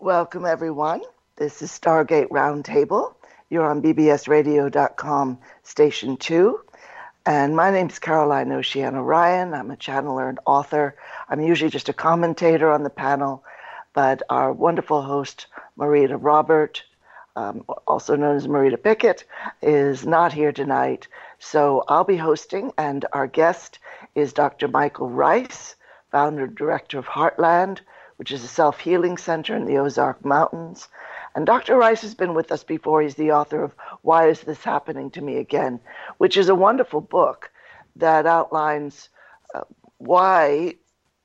Welcome, everyone. This is Stargate Roundtable. You're on bbsradio.com, Station 2. And my name is Caroline Oceana Ryan. I'm a channeler and author. I'm usually just a commentator on the panel, but our wonderful host, Marita Robert, um, also known as Marita Pickett, is not here tonight. So I'll be hosting, and our guest is Dr. Michael Ryce, founder and director of Heartland, which is a self healing center in the Ozark Mountains. And Dr. Ryce has been with us before. He's the author of Why Is This Happening to Me Again, which is a wonderful book that outlines uh, why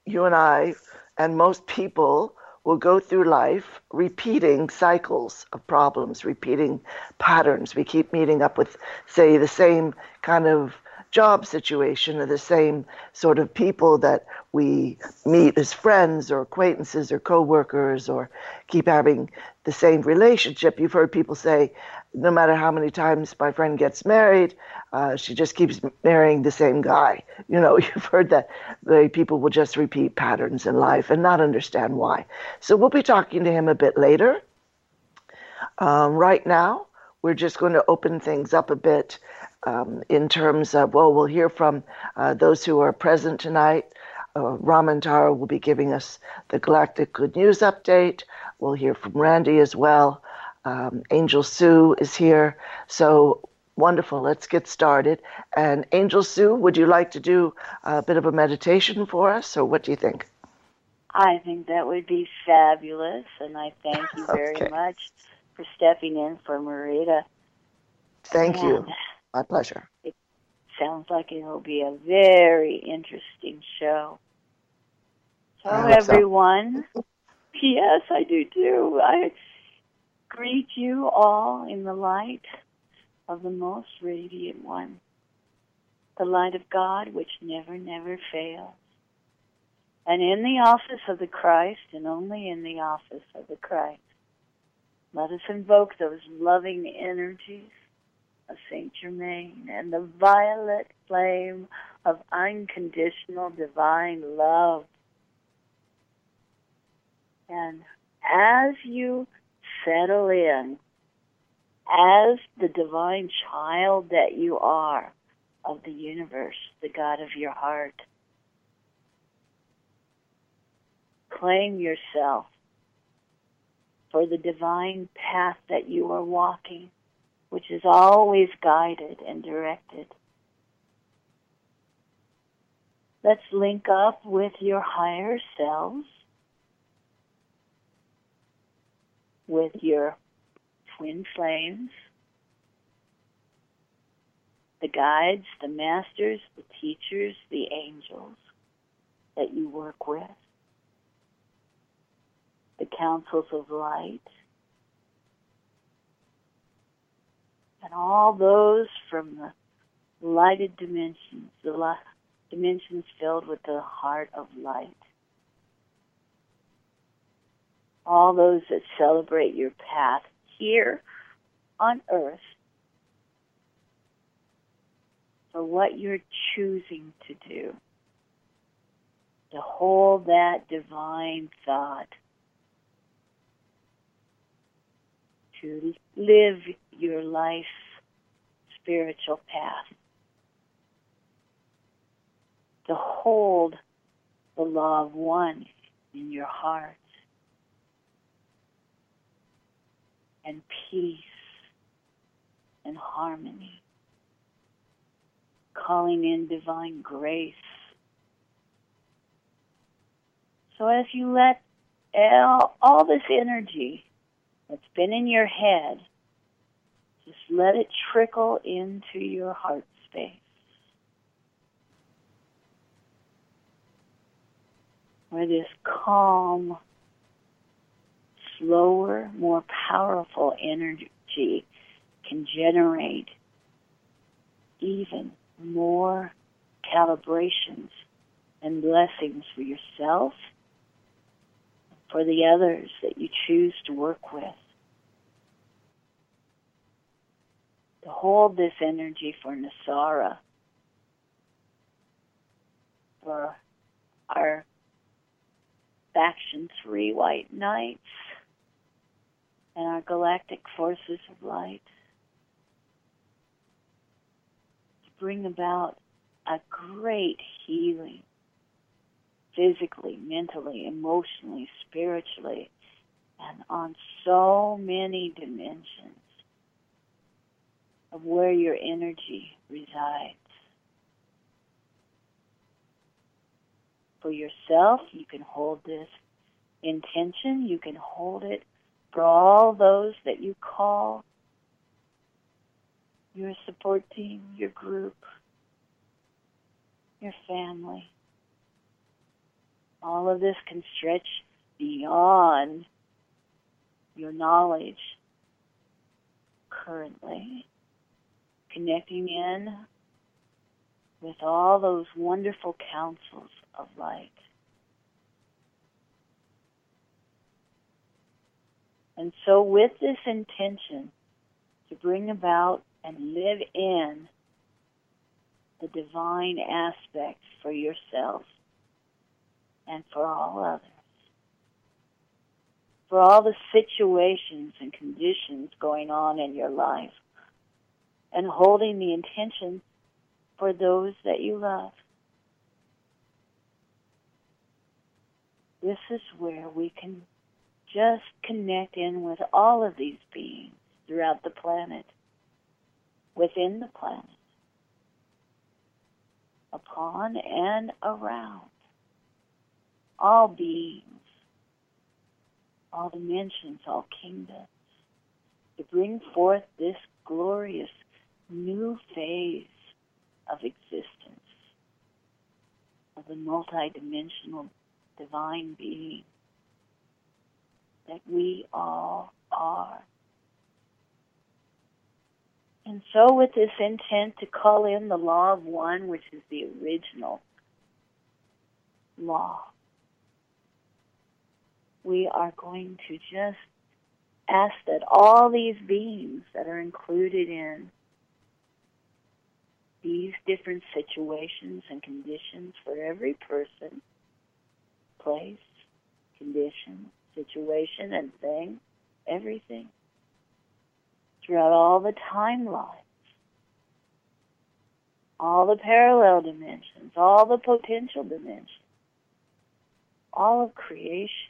you and I and most people will go through life repeating cycles of problems, repeating patterns. We keep meeting up with, say, the same kind of job situation or the same sort of people that we meet as friends or acquaintances or coworkers or keep having the same relationship. You've heard people say, no matter how many times my friend gets married, uh, she just keeps marrying the same guy. You know, you've heard that the people will just repeat patterns in life and not understand why. So we'll be talking to him a bit later. Um, right now, we're just going to open things up a bit um, in terms of, well, we'll hear from uh, those who are present tonight. Uh, Ramantara will be giving us the Galactic Good News update. We'll hear from Randy as well. Um, Angelsu is here. So wonderful. Let's get started. And Angelsu, would you like to do a bit of a meditation for us, or what do you think? I think that would be fabulous, and I thank you very okay. much for stepping in for Marita. Thank and you. My pleasure. It sounds like it'll be a very interesting show. So, everyone, so. yes, I do too. I greet you all in the light of the most radiant one, the light of God which never, never fails. And in the office of the Christ, and only in the office of the Christ, let us invoke those loving energies of Saint Germain and the violet flame of unconditional divine love. And as you settle in, as the divine child that you are of the universe, the God of your heart, claim yourself for the divine path that you are walking which is always guided and directed. Let's link up with your higher selves, with your twin flames, the guides, the masters, the teachers, the angels that you work with, the councils of light, and all those from the lighted dimensions, the dimensions filled with the heart of light. All those that celebrate your path here on earth for what you're choosing to do. To hold that divine thought. To live your life spiritual path. To hold the law of one in your heart and peace and harmony, calling in divine grace. So as you let all, all this energy that's been in your head just let it trickle into your heart space. Where this calm, slower, more powerful energy can generate even more calibrations and blessings for yourself, for the others that you choose to work with. to hold this energy for NESARA, for our faction three white knights, and our galactic forces of light to bring about a great healing physically, mentally, emotionally, spiritually, and on so many dimensions of where your energy resides. For yourself, you can hold this intention, you can hold it for all those that you call your support team, your group, your family. All of this can stretch beyond your knowledge currently, connecting in with all those wonderful counsels of light. And so, with this intention to bring about and live in the divine aspects for yourself and for all others, for all the situations and conditions going on in your life, and holding the intention for those that you love. This is where we can just connect in with all of these beings throughout the planet, within the planet, upon and around all beings, all dimensions, all kingdoms, to bring forth this glorious new phase of existence of the multidimensional divine being that we all are. And so, with this intent to call in the law of one, which is the original law, we are going to just ask that all these beings that are included in these different situations and conditions for every person, place, condition, situation, and thing, everything, throughout all the timelines, all the parallel dimensions, all the potential dimensions, all of creation.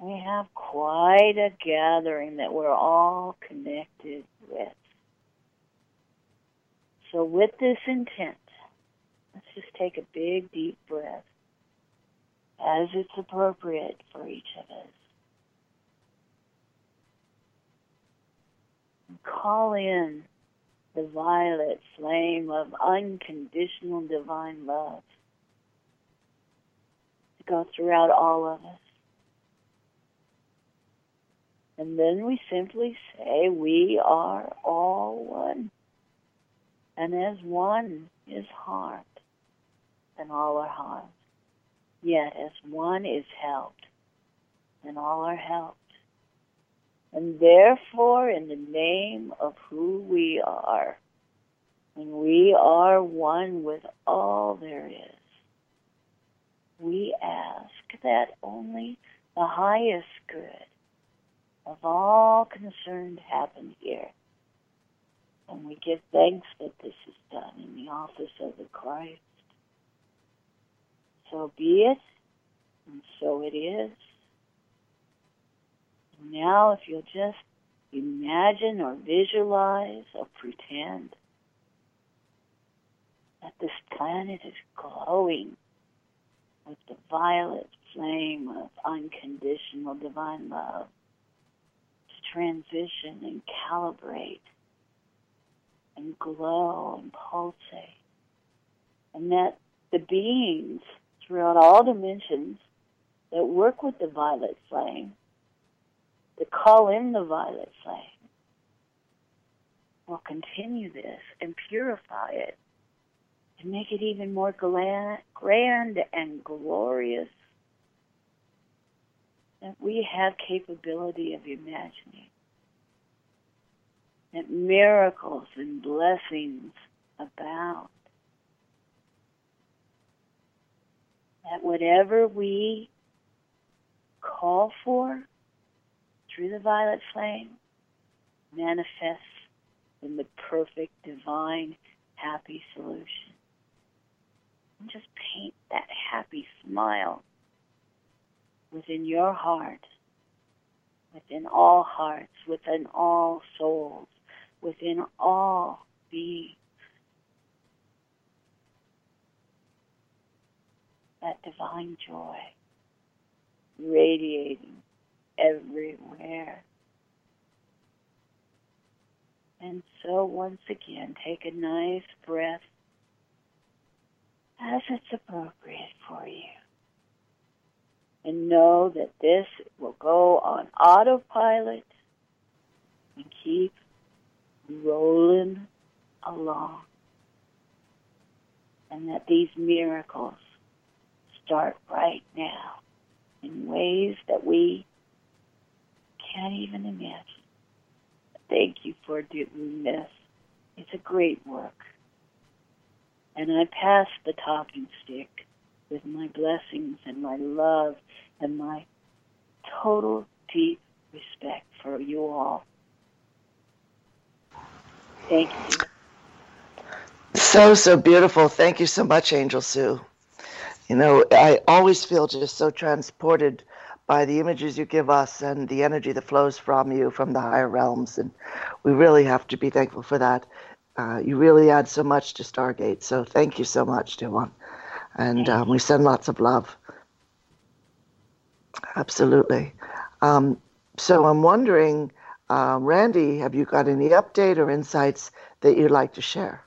We have quite a gathering that we're all connected with. So, with this intent, let's just take a big, deep breath as it's appropriate for each of us. Call in the violet flame of unconditional divine love to go throughout all of us. And then we simply say, We are all one. And as one is heart, and all are harmed. Yet as one is helped, and all are helped. And therefore, in the name of who we are, when we are one with all there is, we ask that only the highest good of all concerned happen here and we give thanks that this is done in the office of the Christ. So be it, and so it is. Now, if you'll just imagine or visualize or pretend that this planet is glowing with the violet flame of unconditional divine love transition and calibrate and glow and pulsate. And that the beings throughout all dimensions that work with the violet flame, that call in the violet flame, will continue this and purify it to make it even more grand and glorious we have capability of imagining that miracles and blessings abound. That whatever we call for through the violet flame manifests in the perfect, divine, happy solution. And just paint that happy smile within your heart, within all hearts, within all souls, within all beings. That divine joy radiating everywhere. And so, once again, take a nice breath as it's appropriate for you. And know that this will go on autopilot and keep rolling along. And that these miracles start right now in ways that we can't even imagine. Thank you for doing this. It's a great work. And I pass the talking stick with my blessings and my love and my total deep respect for you all. Thank you. So, so beautiful. Thank you so much, Angelsu. You know, I always feel just so transported by the images you give us and the energy that flows from you from the higher realms. And we really have to be thankful for that. Uh, you really add so much to Stargate. So thank you so much, dear one. And um, we send lots of love. Absolutely. Um, so I'm wondering, uh, Randy, have you got any update or insights that you'd like to share?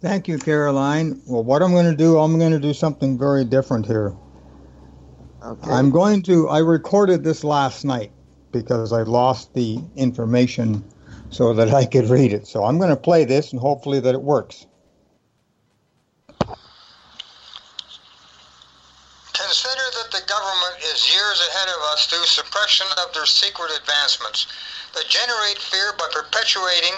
Thank you, Caroline. Well, what I'm going to do, I'm going to do something very different here. Okay. I'm going to, I recorded this last night because I lost the information so that I could read it. So I'm going to play this and hopefully that it works. Consider that the government is years ahead of us through suppression of their secret advancements that generate fear by perpetuating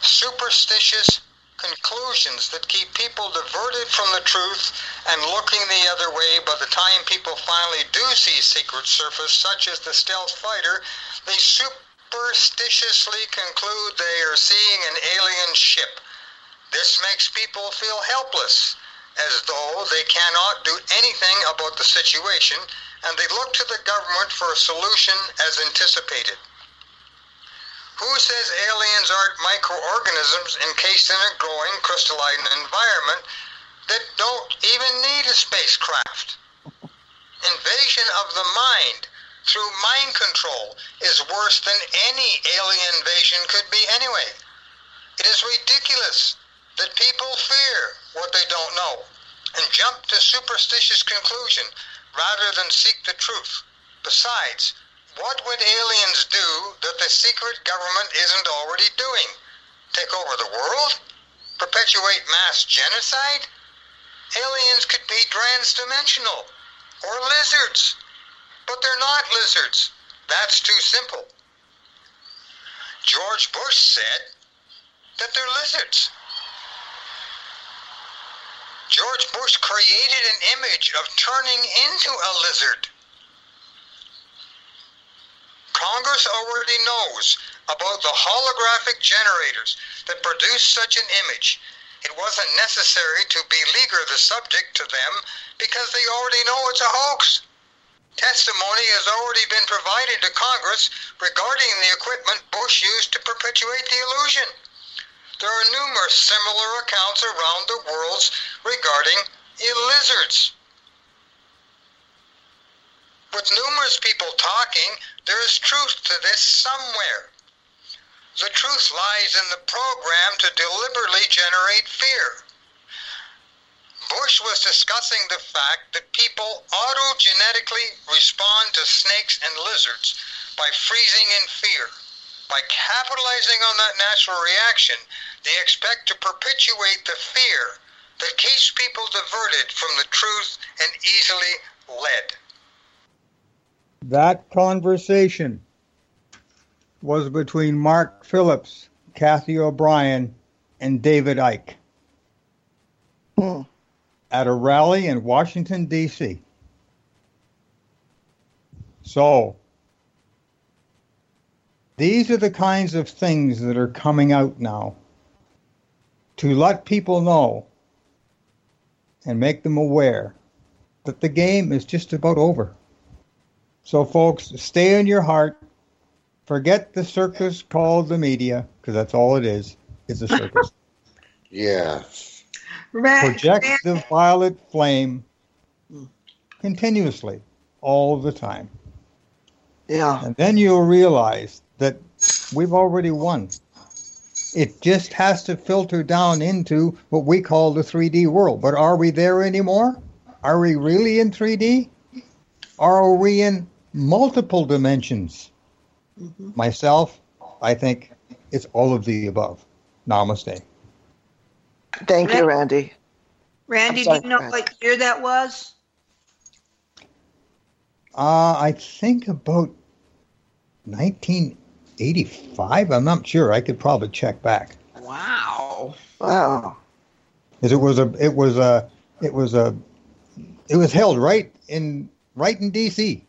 superstitious conclusions that keep people diverted from the truth and looking the other way by the time people finally do see secret surface, such as the stealth fighter, they superstitiously conclude they are seeing an alien ship. This makes people feel helpless, as though they cannot do anything about the situation, and they look to the government for a solution as anticipated. Who says aliens aren't microorganisms encased in a growing crystalline environment that don't even need a spacecraft? Invasion of the mind through mind control is worse than any alien invasion could be anyway. It is ridiculous that people fear what they don't know and jump to superstitious conclusion rather than seek the truth. Besides, what would aliens do that the secret government isn't already doing? Take over the world? Perpetuate mass genocide? Aliens could be transdimensional or lizards. But they're not lizards. That's too simple. George Bush said that they're lizards. George Bush created an image of turning into a lizard. Congress already knows about the holographic generators that produce such an image. It wasn't necessary to beleaguer the subject to them because they already know it's a hoax. Testimony has already been provided to Congress regarding the equipment Bush used to perpetuate the illusion. There are numerous similar accounts around the world regarding lizards. With numerous people talking, there is truth to this somewhere. The truth lies in the program to deliberately generate fear. Bush was discussing the fact that people autogenetically respond to snakes and lizards by freezing in fear. By capitalizing on that natural reaction, they expect to perpetuate the fear that keeps people diverted from the truth and easily led. That conversation was between Mark Phillips, Cathy O'Brien, and David Icke mm. at a rally in Washington, D.C. So, these are the kinds of things that are coming out now to let people know and make them aware that the game is just about over. So, folks, stay in your heart. Forget the circus called the media, because that's all it is. It's a circus. yeah. Project the violet flame continuously, all the time. Yeah. And then you'll realize that we've already won. It just has to filter down into what we call the 3D world. But are we there anymore? Are we really in 3D? Are we in multiple dimensions? Mm-hmm. Myself, I think it's all of the above. Namaste. Thank you, Randy. Randy, sorry, do you know Randy. what year that was? Uh, I think about 1985. I'm not sure. I could probably check back. Wow. Wow. Because it was a, it was a, it was a, it was held right in right in D.C.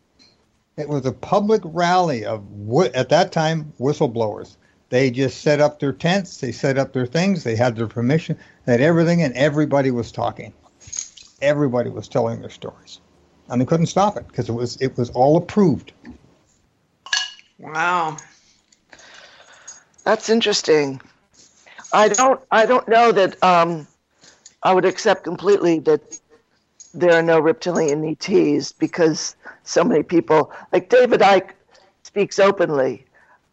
It was a public rally of at that time whistleblowers. They just set up their tents, they set up their things, they had their permission, they had everything, and everybody was talking. Everybody was telling their stories, and they couldn't stop it because it was it was all approved. Wow, that's interesting. I don't I don't know that um, I would accept completely that there are no reptilian ETs because so many people, like David Icke, speaks openly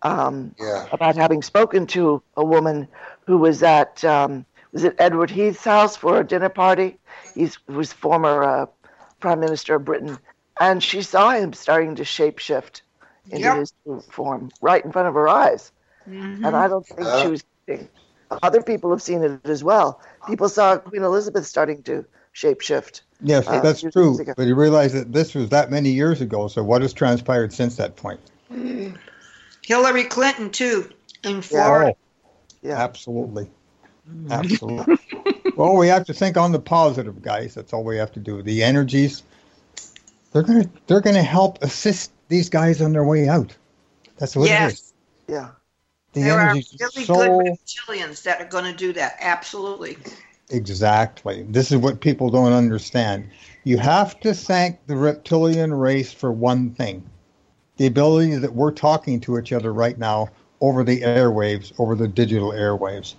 um, yeah. about having spoken to a woman who was at um, was it Edward Heath's house for a dinner party. He was former uh, prime minister of Britain, and she saw him starting to shapeshift into yep. his form right in front of her eyes. Mm-hmm. And I don't think uh, she was kidding. Other people have seen it as well. People saw Queen Elizabeth starting to shapeshift. Yes, uh, that's true. But you realize that this was that many years ago. So what has transpired since that point? Hillary Clinton too in Florida. Yeah, yeah. absolutely, absolutely. well, we have to think on the positive, guys. That's all we have to do. The energies, they're gonna they're gonna help assist these guys on their way out. That's what yes. it is. Yeah. The there are really so... good reptilians that are going to do that. Absolutely. Exactly. This is what people don't understand. You have to thank the reptilian race for one thing the ability that we're talking to each other right now over the airwaves, over the digital airwaves.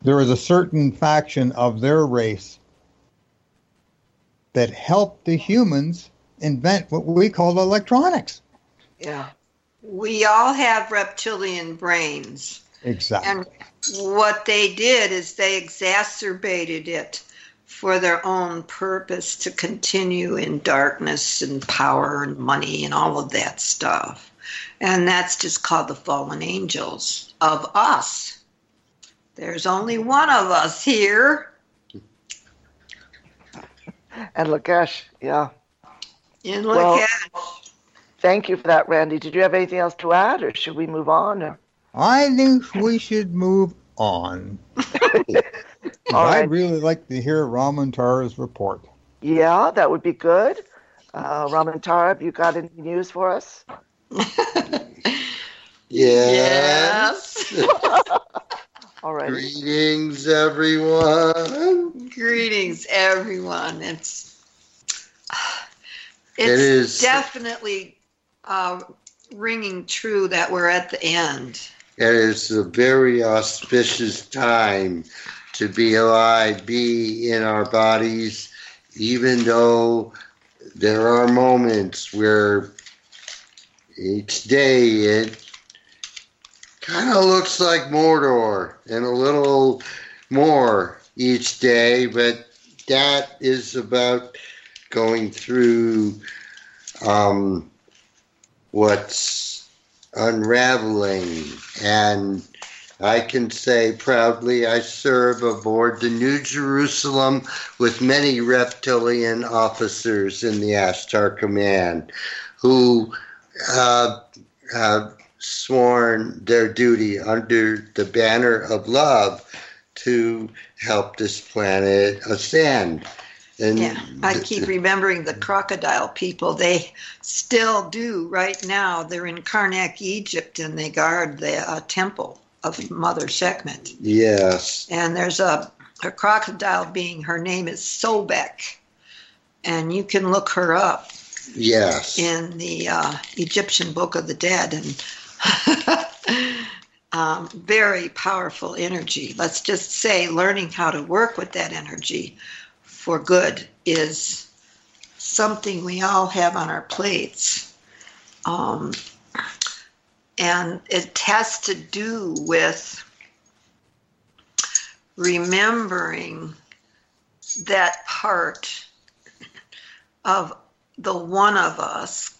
There is a certain faction of their race that helped the humans invent what we call electronics. Yeah. We all have reptilian brains. Exactly. And what they did is they exacerbated it for their own purpose to continue in darkness and power and money and all of that stuff. And that's just called the fallen angels of us. There's only one of us here. And Lakesh, yeah. In Lakesh. Well, thank you for that, Randy. Did you have anything else to add, or should we move on? Or? I think we should move on. I'd right. really like to hear Ramantara's report. Yeah, that would be good. Uh, Ramantara, have you got any news for us? yes. All right. Greetings, everyone. Greetings, everyone. It's it's it is. definitely uh, ringing true that we're at the end. It is a very auspicious time to be alive, be in our bodies, even though there are moments where each day it kind of looks like Mordor and a little more each day, but that is about going through um, what's unraveling and I can say proudly I serve aboard the New Jerusalem with many reptilian officers in the Ashtar Command who uh, have sworn their duty under the banner of love to help this planet ascend. And yeah, I keep remembering the crocodile people. They still do right now. They're in Karnak, Egypt, and they guard the uh, temple of Mother Sekhmet. Yes. And there's a, a crocodile being, her name is Sobek, and you can look her up. Yes. In the uh, Egyptian Book of the Dead, and um, very powerful energy. Let's just say learning how to work with that energy for good is something we all have on our plates. Um, and it has to do with remembering that part of the one of us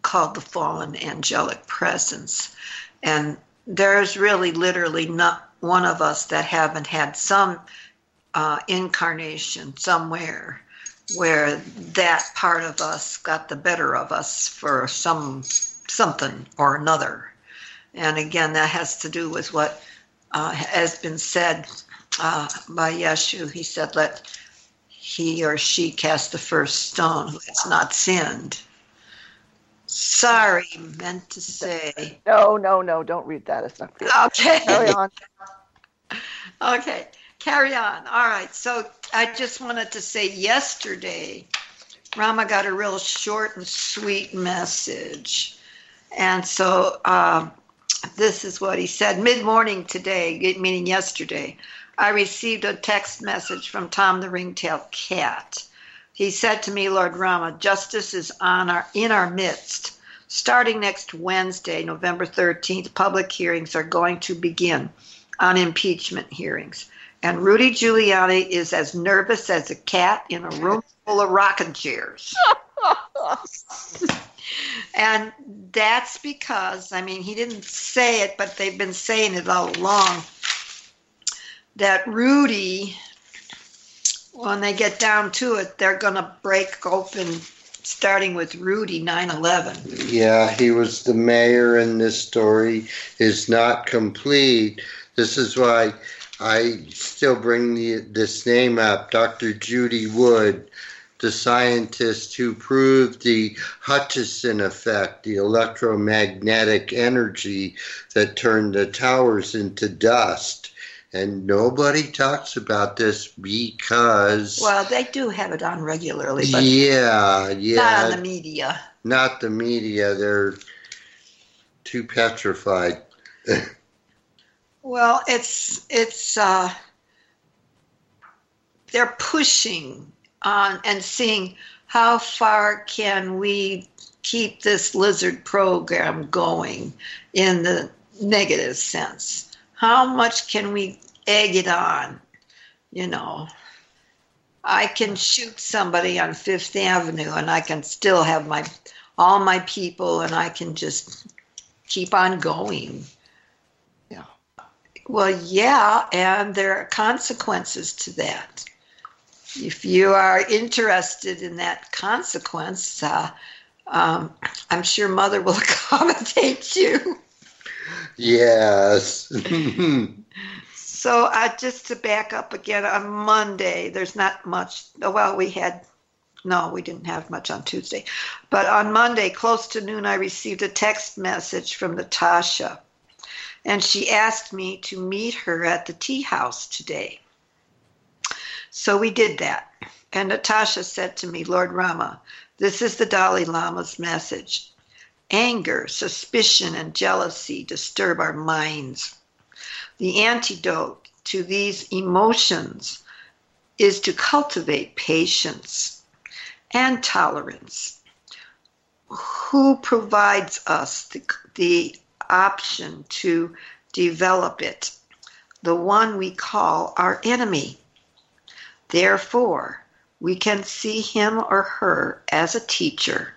called the fallen angelic presence. And there's really literally not one of us that haven't had some uh, incarnation somewhere where that part of us got the better of us for some something or another. And again, that has to do with what uh, has been said uh, by Yeshu. He said, "Let he or she cast the first stone who has not sinned." Sorry, meant to say. No, no, no, don't read that. It's not good. Okay. Carry on. okay, carry on. All right. So I just wanted to say yesterday, Rama got a real short and sweet message. And so um, this is what he said mid morning today, meaning yesterday. I received a text message from Tom the Ringtail Cat. He said to me, Lord Rama, justice is on our in our midst. Starting next Wednesday, November 13th, public hearings are going to begin on impeachment hearings. And Rudy Giuliani is as nervous as a cat in a room full of rocking chairs. and that's because, I mean, he didn't say it, but they've been saying it all along that Rudy when they get down to it, they're going to break open, starting with Rudy 9 11. Yeah, he was the mayor, and this story is not complete. This is why I still bring the, this name up Dr. Judy Wood, the scientist who proved the Hutchison effect, the electromagnetic energy that turned the towers into dust. And nobody talks about this because well they do have it on regularly but yeah yeah. not on the media. Not the media. They're too petrified well it's it's uh they're pushing on and seeing how far can we keep this lizard program going in the negative sense how much can we egg it on? You know, I can shoot somebody on Fifth Avenue and I can still have my all my people and I can just keep on going. Well, yeah, and there are consequences to that. If you are interested in that consequence, uh, um, I'm sure Mother will accommodate you. Yes. so uh, just to back up again, on Monday, there's not much. Well, we had, no, we didn't have much on Tuesday. But on Monday, close to noon, I received a text message from Natasha. And she asked me to meet her at the tea house today. So we did that. And Natasha said to me, Lord Rama, this is the Dalai Lama's message. Anger, suspicion, and jealousy disturb our minds. The antidote to these emotions is to cultivate patience and tolerance. Who provides us the, the option to develop it? The one we call our enemy. Therefore, we can see him or her as a teacher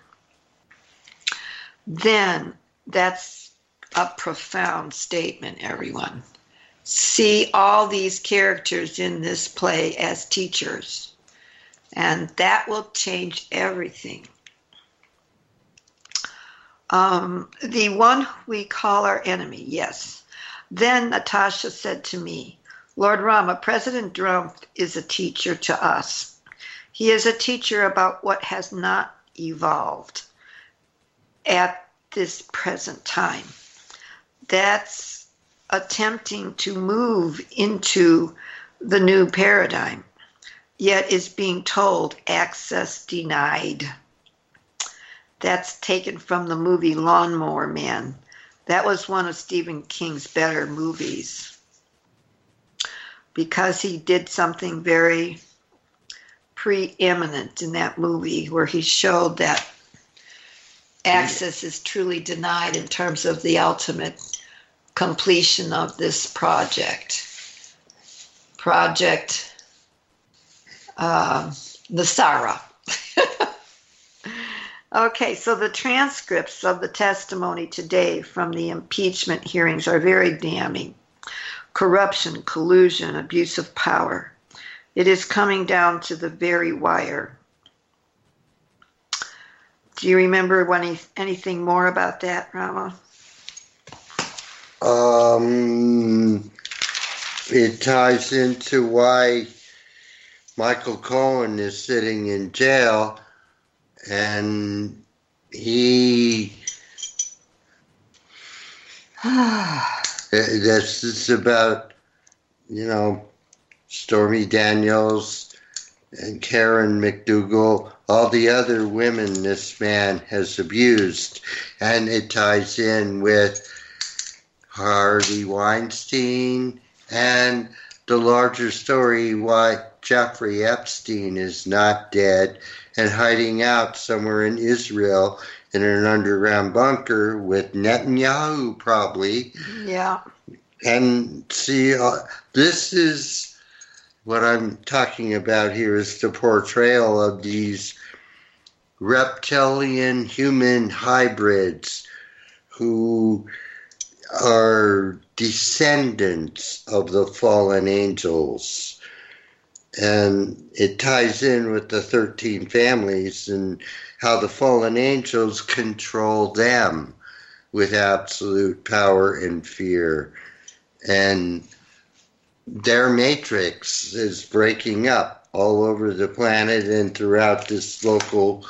then that's a profound statement, everyone. See all these characters in this play as teachers, and that will change everything. Um, the one we call our enemy, yes. Then Natasha said to me, Lord Rama, President Trump is a teacher to us. He is a teacher about what has not evolved at this present time. That's attempting to move into the new paradigm, yet is being told access denied. That's taken from the movie Lawnmower Man. That was one of Stephen King's better movies because he did something very preeminent in that movie where he showed that access is truly denied in terms of the ultimate completion of this project. Project uh, NESARA. okay, so the transcripts of the testimony today from the impeachment hearings are very damning. Corruption, collusion, abuse of power. It is coming down to the very wire. Do you remember any, anything more about that, Rama? Um, it ties into why Michael Cohen is sitting in jail, and he. Eh, this is about, you know, Stormy Daniels and Karen McDougal all the other women this man has abused. And it ties in with Harvey Weinstein and the larger story why Jeffrey Epstein is not dead and hiding out somewhere in Israel in an underground bunker with Netanyahu, probably. Yeah. And see, uh, this is what I'm talking about here is the portrayal of these reptilian human hybrids who are descendants of the fallen angels. And it ties in with the 13 families and how the fallen angels control them with absolute power and fear. And their matrix is breaking up all over the planet and throughout this local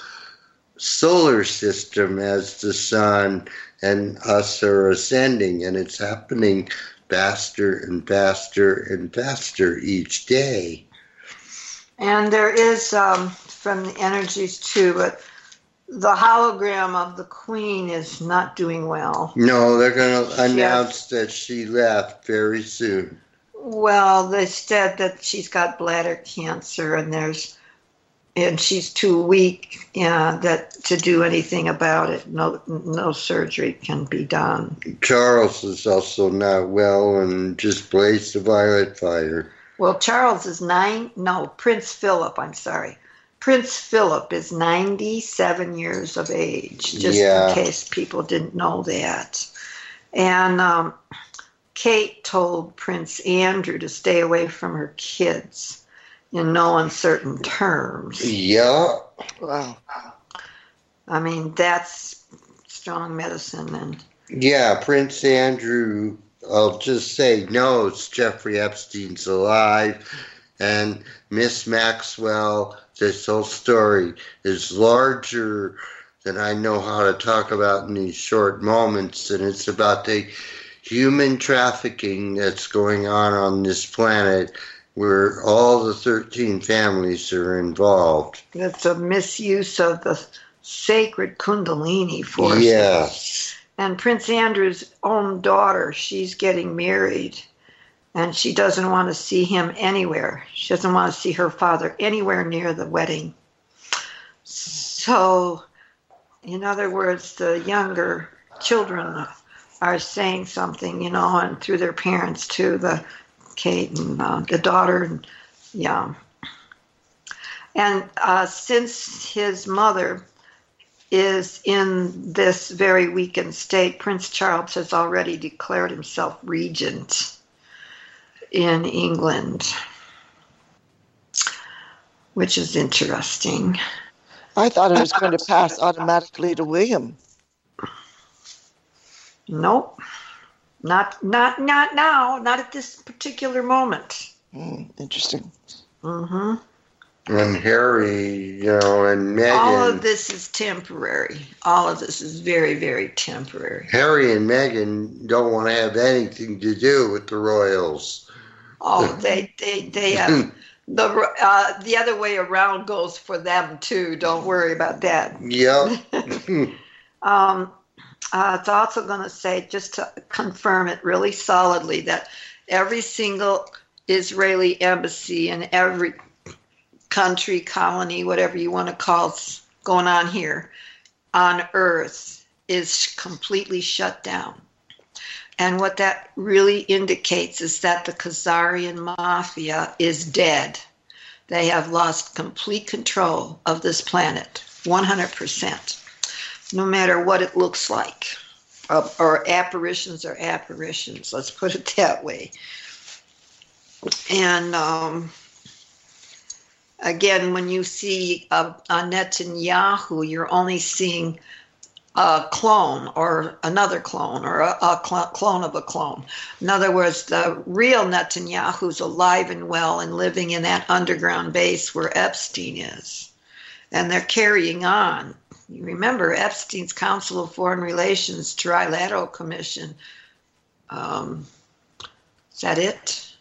solar system as the sun and us are ascending, and it's happening faster and faster and faster each day. And there is um, from the energies too, but the hologram of the queen is not doing well. No, they're going to announce that she left very soon. Well, they said that she's got bladder cancer, and there's and she's too weak yeah, that to do anything about it. No, no surgery can be done. Charles is also not well and just blazed a violet fire. Well, Charles is nine. No, Prince Philip. I'm sorry. Prince Philip is 97 years of age, just yeah. in case people didn't know that. And um, Kate told Prince Andrew to stay away from her kids in no uncertain terms. Yeah. Wow. I mean, that's strong medicine. And yeah, Prince Andrew, I'll just say, knows Jeffrey Epstein's alive. And Miss Maxwell, this whole story is larger than I know how to talk about in these short moments. And it's about the human trafficking that's going on on this planet where all the 13 families are involved. It's a misuse of the sacred Kundalini force. Yes. And Prince Andrew's own daughter, she's getting married and she doesn't want to see him anywhere. She doesn't want to see her father anywhere near the wedding. So, in other words, the younger children are saying something, you know, and through their parents too, the Kate and uh, the daughter, and yeah. And uh, since his mother is in this very weakened state, Prince Charles has already declared himself regent in England, which is interesting. I thought it was going to pass automatically to William. Nope. Not not not now. Not at this particular moment. Mm, interesting. Mm-hmm. And Harry, you know, and Meghan. All of this is temporary. All of this is very, very temporary. Harry and Meghan don't want to have anything to do with the royals. Oh, they they they have the uh, the other way around goes for them too. Don't worry about that. Yep. um, uh, it's also going to say just to confirm it really solidly that every single Israeli embassy and every country, colony, whatever you want to call going on here on Earth is completely shut down. And what that really indicates is that the Khazarian mafia is dead. They have lost complete control of this planet, 100%, no matter what it looks like. Uh, or apparitions are apparitions, let's put it that way. And um, again, when you see a, a Netanyahu, you're only seeing a clone or another clone or a, a cl- clone of a clone. In other words, the real Netanyahu's alive and well and living in that underground base where Epstein is. And they're carrying on. You remember Epstein's Council of Foreign Relations Trilateral Commission. Um, is that it?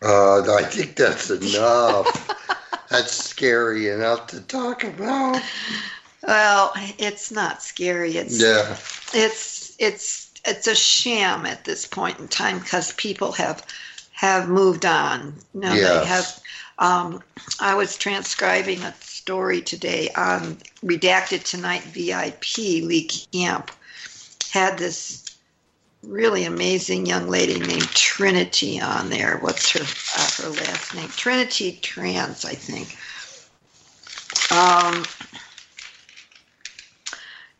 Uh, I think that's enough. that's scary enough to talk about. Well, it's not scary. It's yeah. It's it's it's a sham at this point in time because people have have moved on. No, yes. they have. Um, I was transcribing a story today on Redacted Tonight VIP. Lee Camp had this really amazing young lady named Trinity on there. What's her uh, her last name? Trinity Trans, I think. Um,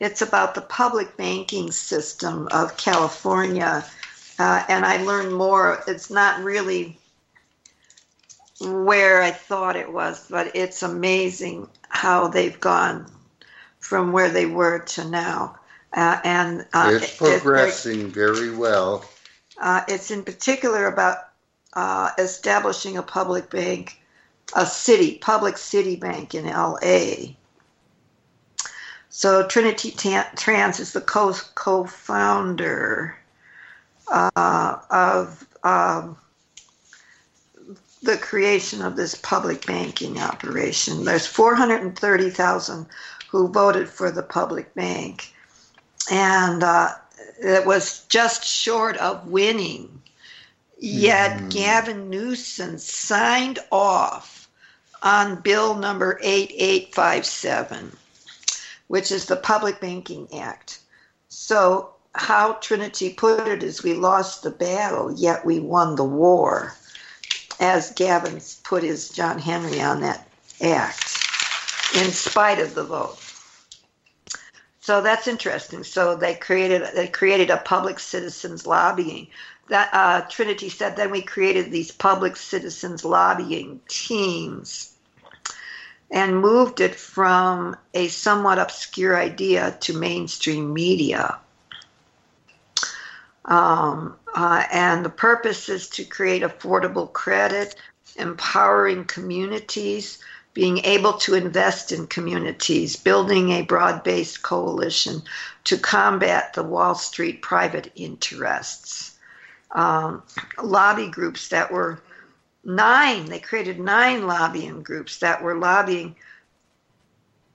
it's about the public banking system of California, uh, and I learned more. It's not really where I thought it was, but it's amazing how they've gone from where they were to now. Uh, and uh, it's progressing it, very well. Uh, it's in particular about uh, establishing a public bank, a city, public city bank in LA. So Trinity Trans is the co co-founder uh, of um, the creation of this public banking operation. There's 430,000 who voted for the public bank and uh, it was just short of winning. Yet mm. Gavin Newsom signed off on bill number 8857, which is the Public Banking Act. So, how Trinity put it is we lost the battle, yet we won the war, as Gavin put his John Henry on that act, in spite of the vote. So that's interesting. So they created they created a public citizens lobbying. That uh, Trinity said. Then we created these public citizens lobbying teams, and moved it from a somewhat obscure idea to mainstream media. Um, uh, and the purpose is to create affordable credit, empowering communities being able to invest in communities, building a broad based coalition to combat the Wall Street private interests. Um, lobby groups that were nine, they created nine lobbying groups that were lobbying.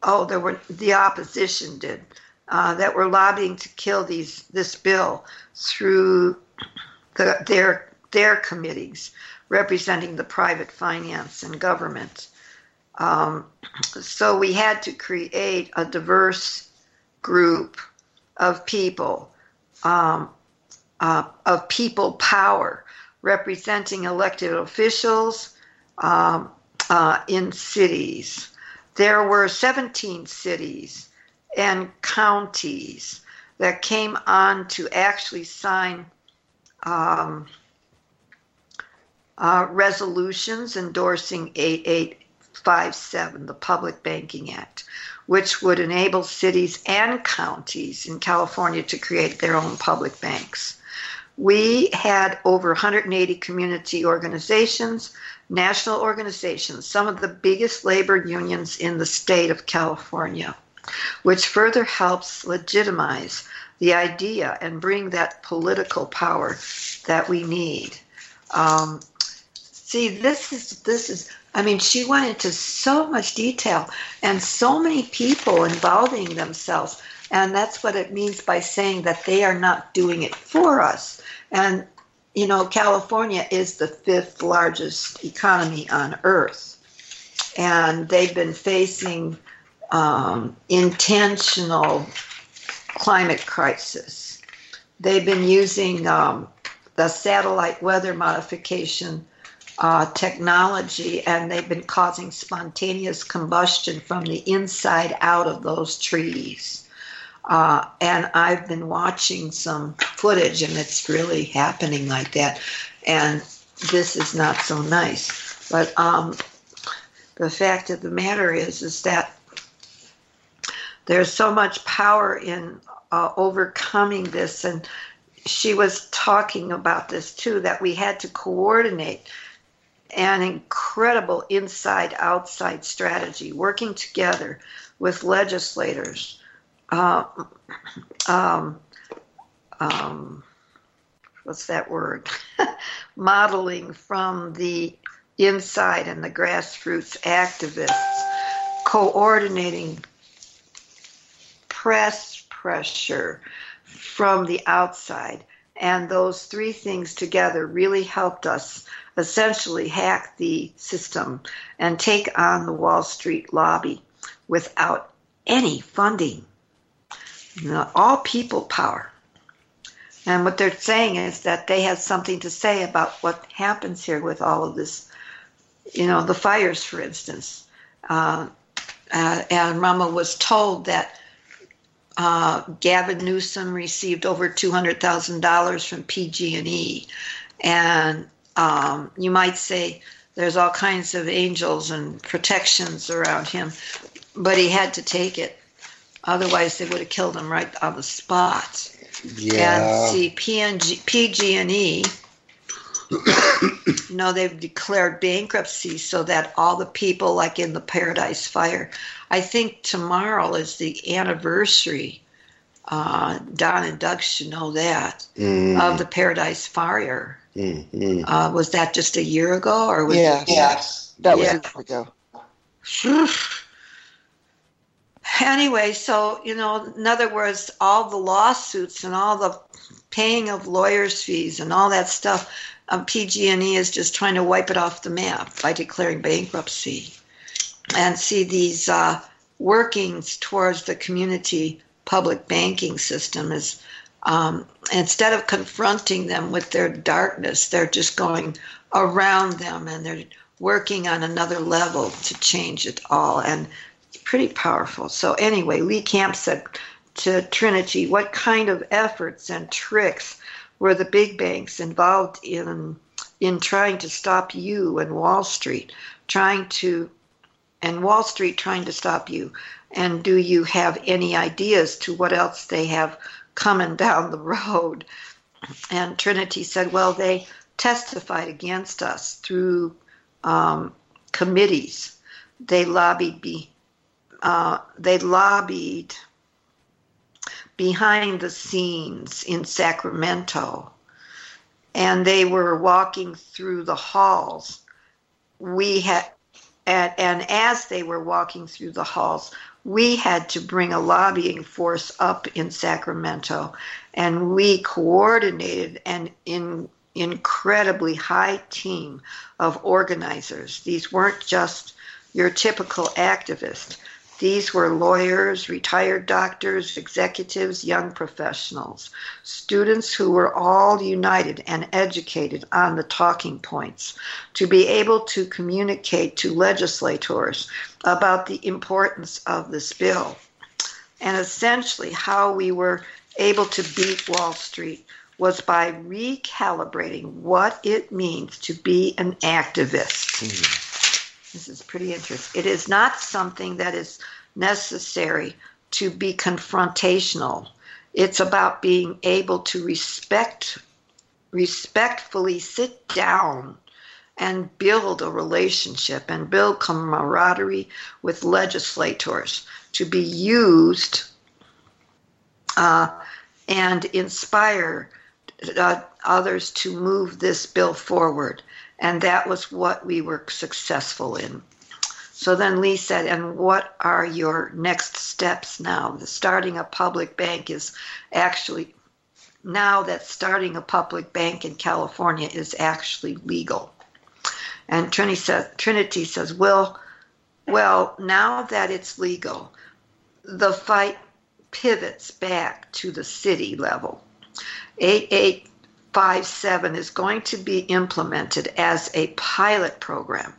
Oh, there were the opposition did uh, that were lobbying to kill these this bill through the, their their committees representing the private finance and government. Um, so we had to create a diverse group of people, um, uh, of people power, representing elected officials um, uh, in cities. There were 17 cities and counties that came on to actually sign um, uh, resolutions endorsing 88 57, the Public Banking Act, which would enable cities and counties in California to create their own public banks. we had over 180 community organizations, national organizations, some of the biggest labor unions in the state of California, which further helps legitimize the idea and bring that political power that we need. Um, see, this is this is. I mean, she went into so much detail and so many people involving themselves, and that's what it means by saying that they are not doing it for us. And you know, California is the fifth largest economy on earth, and they've been facing um, intentional climate crisis. They've been using um, the satellite weather modification uh, technology, and they've been causing spontaneous combustion from the inside out of those trees. Uh, and I've been watching some footage, and it's really happening like that. And this is not so nice. But um, the fact of the matter is, is that there's so much power in uh, overcoming this, and she was talking about this too. That we had to coordinate an incredible inside outside strategy, working together with legislators, uh, um, um, what's that word? Modeling from the inside and the grassroots activists, coordinating press pressure from the outside. And those three things together really helped us essentially hack the system and take on the Wall Street lobby without any funding. All people power. And what they're saying is that they have something to say about what happens here with all of this, you know, the fires, for instance. Uh, uh, and Rama was told that uh, Gavin Newsom received over two hundred thousand dollars from PG&E, and um, you might say there's all kinds of angels and protections around him, but he had to take it. Otherwise, they would have killed him right on the spot. Yeah. And see, PNG, PG&E, you know, they've declared bankruptcy so that all the people, like in the Paradise Fire, I think tomorrow is the anniversary. Uh, Don and Doug should know that mm. of the Paradise Fire. Mm-hmm. Uh, was that just a year ago, or was yeah, it, yes, that was yeah. a year ago. anyway, so you know, in other words, all the lawsuits and all the paying of lawyers' fees and all that stuff, um, PG&E is just trying to wipe it off the map by declaring bankruptcy and see these uh, workings towards the community public banking system is um, instead of confronting them with their darkness, they're just going around them and they're working on another level to change it all. And pretty powerful. So, anyway, Lee Camp said to Trinity, What kind of efforts and tricks were the big banks involved in? In trying to stop you and Wall Street, trying to and Wall Street trying to stop you? And do you have any ideas to what else they have coming down the road? And Trinity said, well, they testified against us through um, committees. They lobbied be, uh, they lobbied behind the scenes in Sacramento, and they were walking through the halls. We had and, and as they were walking through the halls, we had to bring a lobbying force up in Sacramento, and we coordinated an in, incredibly high team of organizers. These weren't just your typical activists. These were lawyers, retired doctors, executives, young professionals, students who were all united and educated on the talking points to be able to communicate to legislators about the importance of this bill. And essentially, how we were able to beat Wall Street was by recalibrating what it means to be an activist. Mm-hmm. This is pretty interesting. It is not something that is necessary to be confrontational. It's about being able to respect respectfully sit down and build a relationship and build camaraderie with legislators to be used uh, and inspire uh, others to move this bill forward. And that was what we were successful in. So then Lee said, And what are your next steps now? The starting a public bank is actually, now that starting a public bank in California is actually legal. And Trinity says, Trinity says, Well, well, now that it's legal, the fight pivots back to the city level. 8857 is going to be implemented as a pilot program,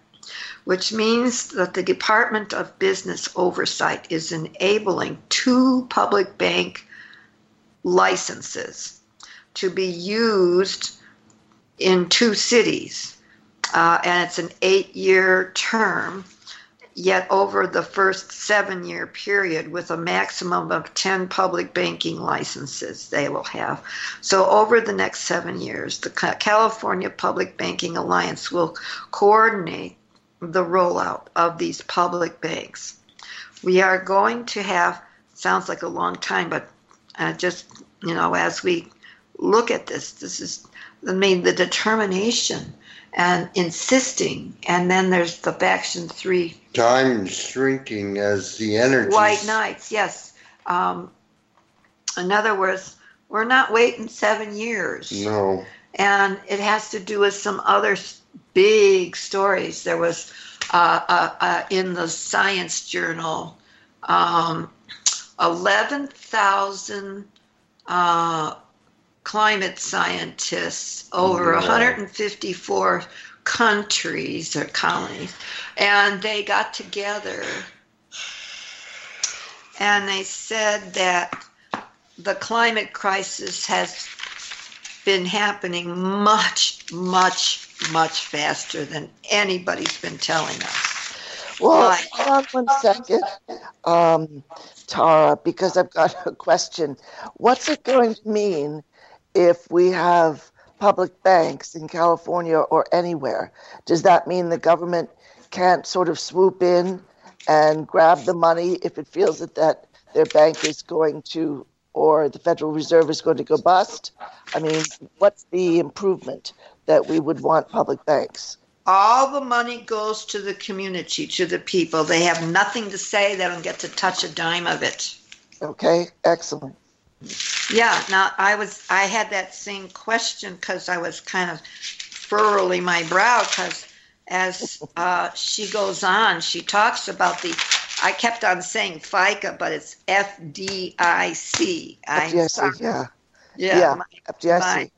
which means that the Department of Business Oversight is enabling two public bank licenses to be used in two cities. Uh, and it's an eight year term yet over the first seven year period with a maximum of 10 public banking licenses they will have. So, over the next seven years, the California Public Banking Alliance will coordinate the rollout of these public banks. We are going to have, sounds like a long time, but uh, just, you know, as we look at this, this is, I mean, the determination and insisting. And then there's the faction three. Time shrinking as the energy. White knights, yes. Um, in other words, we're not waiting seven years. No. And it has to do with some other big stories. There was uh, uh, uh, in the Science Journal um, 11,000 uh, climate scientists over yeah. 154 countries or colonies, and they got together and they said that the climate crisis has been happening much, much, much faster than anybody's been telling us. Well, hold on one second, um, Tara, because I've got a question. What's it going to mean if we have public banks in California or anywhere, does that mean the government can't sort of swoop in and grab the money if it feels that, that their bank is going to or the Federal Reserve is going to go bust? I mean, what's the improvement that we would want public banks? All the money goes to the community, to the people. They have nothing to say. They don't get to touch a dime of it. Okay, excellent. Yeah, now I was I had that same question because I was kind of furrowing my brow because as uh, she goes on, she talks about the. I kept on saying FICA, but it's FDIC. FDIC, yeah. Yeah, yeah my, FDIC. My,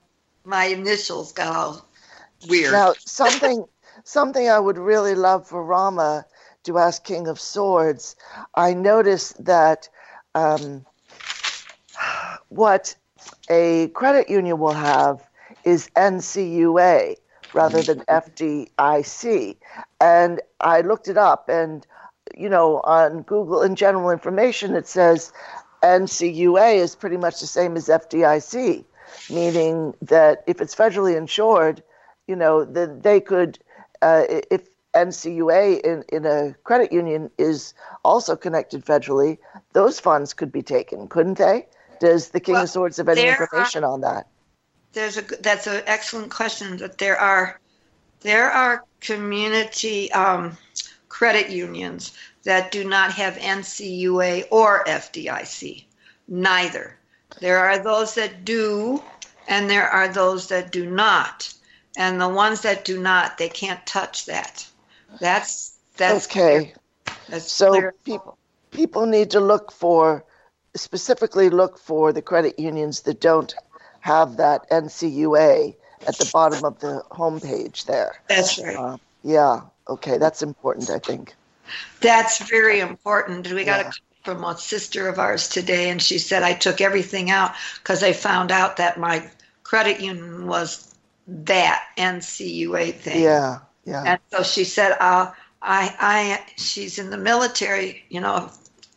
my initials got all weird. Now, something, something I would really love for Rama to ask King of Swords. I noticed that um, what a credit union will have is NCUA rather than FDIC. And I looked it up, and you know, on Google in general information, it says NCUA is pretty much the same as FDIC, meaning that if it's federally insured, you know, then they could, uh, if NCUA in, in a credit union is also connected federally, those funds could be taken, couldn't they? Does the King well, of Swords have any information are, on that? There's a that's an excellent question. That there are there are community um, credit unions that do not have NCUA or FDIC. Neither. There are those that do, and there are those that do not. And the ones that do not, they can't touch that. That's that's okay. Clear. That's so people people need to look for specifically look for the credit unions that don't have that NCUA at the bottom of the homepage there. That's right. Uh, yeah. Okay. That's important, I think. That's very important. We got yeah. a from a sister of ours today, and she said I took everything out because I found out that my credit union was that NCUA thing. Yeah. Yeah. And so she said, uh, I, I, she's in the military, you know,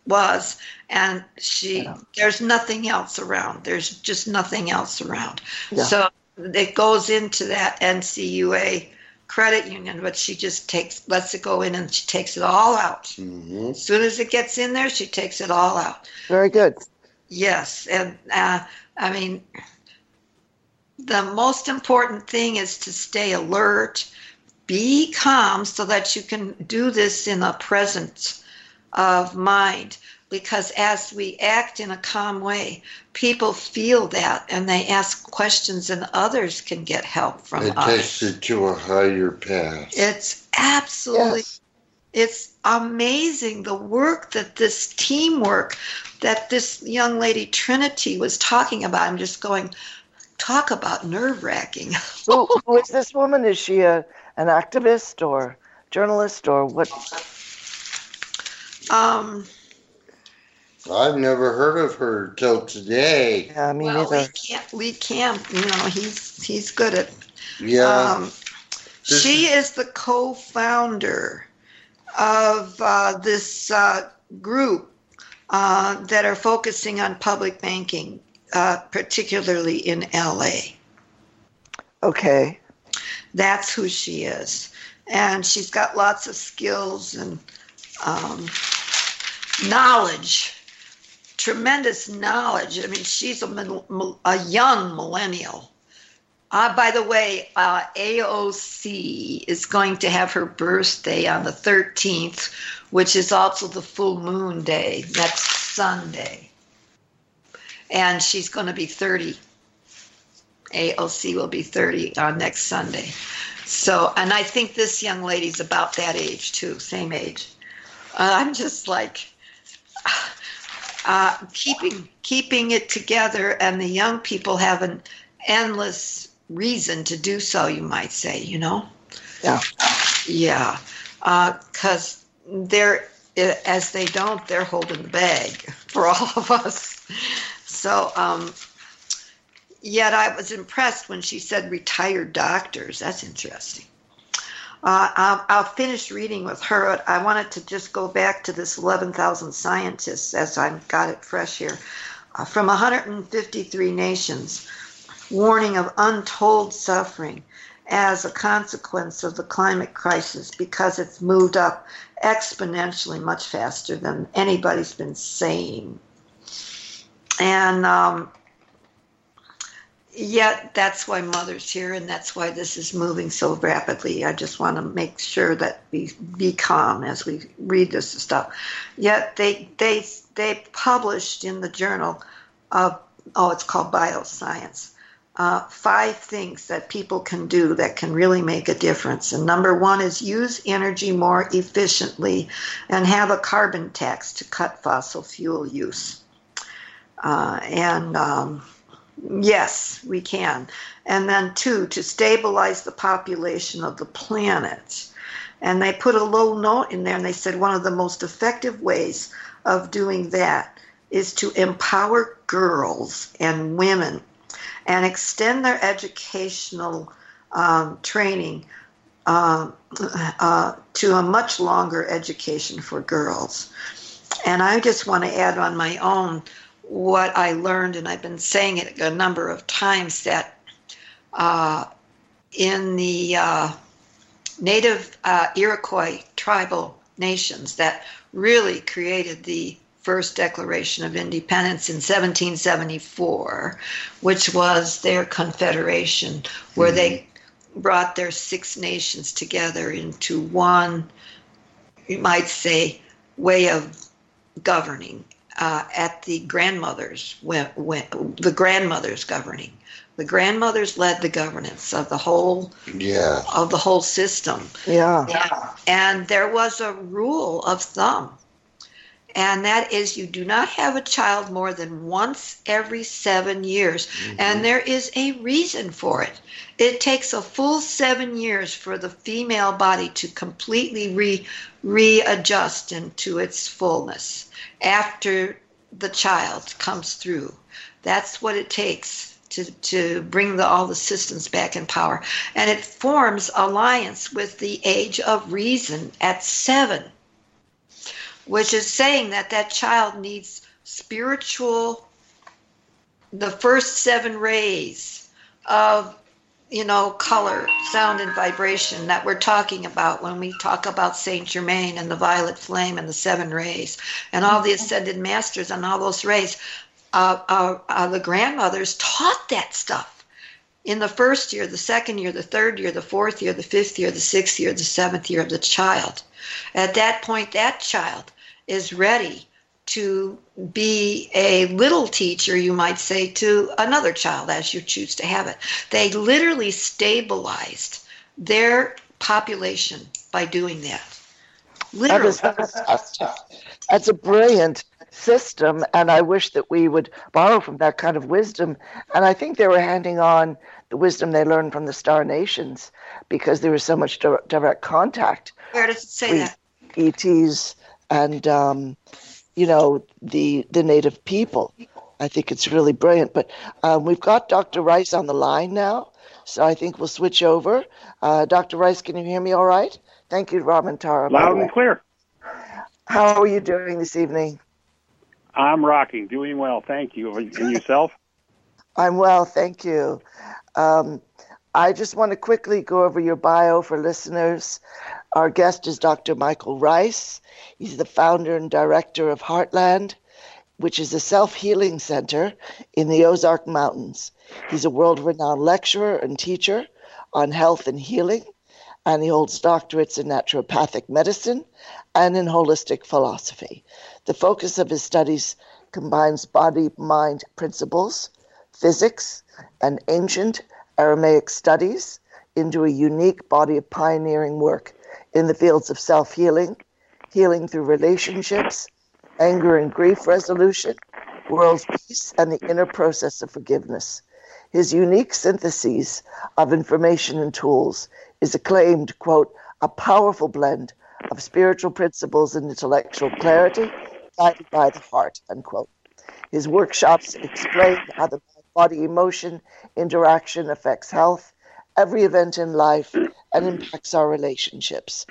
was and she yeah. there's nothing else around there's just nothing else around yeah. so it goes into that NCUA credit union, but she just takes lets it go in and she takes it all out. Mm-hmm. As soon as it gets in there, she takes it all out. Very good. Yes, and uh, I mean, the most important thing is to stay alert, be calm, so that you can do this in a presence of mind because as we act in a calm way, people feel that and they ask questions, and others can get help from it us. It takes you to a higher path. It's absolutely. Yes. It's amazing the work that this teamwork that this young lady Trinity was talking about. I'm just going, talk about nerve wracking. who, who is this woman? Is she a, an activist or journalist or what? Um, I've never heard of her till today. Yeah, me well, neither. Lee Camp, Lee Camp, you know, he's he's good at. Yeah. Um, she is the co-founder of uh, this uh, group uh, that are focusing on public banking, uh, particularly in LA. Okay. That's who she is, and she's got lots of skills and um, knowledge tremendous knowledge. I mean, she's a, a young millennial. Uh, by the way, uh, AOC is going to have her birthday on the 13th, which is also the full moon day, next Sunday. And she's going to be 30. AOC will be 30 on next Sunday. So, and I think this young lady's about that age too, same age. Uh, I'm just like, uh, keeping keeping it together, and the young people have an endless reason to do so. You might say, you know. Yeah. Yeah, because uh, they're as they don't, they're holding the bag for all of us. So, um, yet I was impressed when she said retired doctors. That's interesting. Uh, I'll, I'll, finish reading with her. I wanted to just go back to this 11,000 scientists as I've got it fresh here. Uh, from 153 nations, warning of untold suffering as a consequence of the climate crisis because it's moved up exponentially much faster than anybody's been saying. And um, yet that's why mother's here and that's why this is moving so rapidly. I just want to make sure that we be calm as we read this stuff. Yet they they they published in the journal of oh it's called bioscience uh, five things that people can do that can really make a difference. And number one is use energy more efficiently and have a carbon tax to cut fossil fuel use. Uh, and um, Yes, we can. And then, two, to stabilize the population of the planet. And they put a little note in there and they said one of the most effective ways of doing that is to empower girls and women and extend their educational um, training uh, uh, to a much longer education for girls. And I just want to add on my own what I learned, and I've been saying it a number of times, that uh, in the uh, native uh, Iroquois tribal nations that really created the first Declaration of Independence in 1774, which was their confederation, where mm-hmm. they brought their six nations together into one, you might say, way of governing uh, at the grandmothers when, when the grandmothers governing. The grandmothers led the governance of the whole yeah. of the whole system. Yeah. yeah. And there was a rule of thumb. And that is you do not have a child more than once every seven years. Mm-hmm. And there is a reason for it. It takes a full seven years for the female body to completely re, readjust into its fullness after the child comes through. That's what it takes to, to bring the, all the systems back in power. And it forms alliance with the age of reason at seven, which is saying that that child needs spiritual, the first seven rays of you know, color, sound, and vibration that we're talking about when we talk about Saint Germain and the violet flame and the seven rays and all the ascended masters and all those rays. Uh, uh, uh, the grandmothers taught that stuff in the first year, the second year, the third year, the fourth year, the fifth year, the sixth year, the seventh year of the child. At that point, that child is ready to be a little teacher, you might say, to another child as you choose to have it. They literally stabilized their population by doing that. Literally. That is, that's a brilliant system, and I wish that we would borrow from that kind of wisdom. And I think they were handing on the wisdom they learned from the Star Nations because there was so much direct contact. Where does it say that? ETs and um, you know the the native people. I think it's really brilliant. But um, we've got Dr. Ryce on the line now, so I think we'll switch over. Uh, Dr. Ryce, can you hear me all right? Thank you, Robin Tara. Loud and clear. How are you doing this evening? I'm rocking, doing well, thank you. And yourself? I'm well, thank you. Um, I just want to quickly go over your bio for listeners. Our guest is Dr. Michael Ryce. He's the founder and director of Heartland, which is a self healing center in the Ozark Mountains. He's a world renowned lecturer and teacher on health and healing, and he holds doctorates in naturopathic medicine and in holistic philosophy. The focus of his studies combines body mind principles, physics, and ancient Aramaic studies into a unique body of pioneering work in the fields of self healing, healing through relationships, anger and grief resolution, world peace, and the inner process of forgiveness. His unique synthesis of information and tools is acclaimed, quote, a powerful blend of spiritual principles and intellectual clarity guided by the heart, unquote. His workshops explain how the body emotion interaction affects health, every event in life, and impacts our relationships.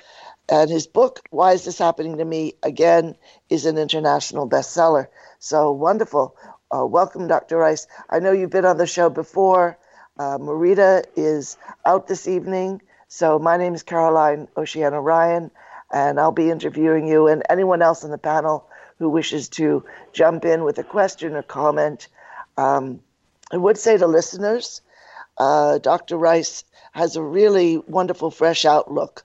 And his book, Why Is This Happening to Me? Again, is an international bestseller. So wonderful. Uh, welcome, Dr. Ryce. I know you've been on the show before. Uh, Marita is out this evening. So my name is Caroline Oceana Ryan, and I'll be interviewing you and anyone else on the panel who wishes to jump in with a question or comment. Um, I would say to listeners, uh, Dr. Ryce has a really wonderful, fresh outlook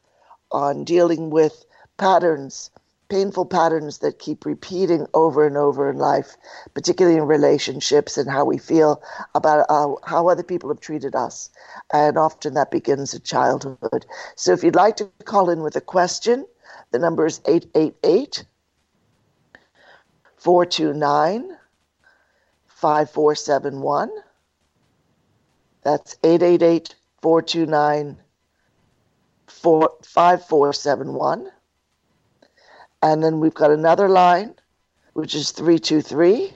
on dealing with patterns, painful patterns that keep repeating over and over in life, particularly in relationships and how we feel about uh, how other people have treated us. And often that begins at childhood. So if you'd like to call in with a question, the number is 888 429 5471. That's 888 429 5471. And then we've got another line, which is 323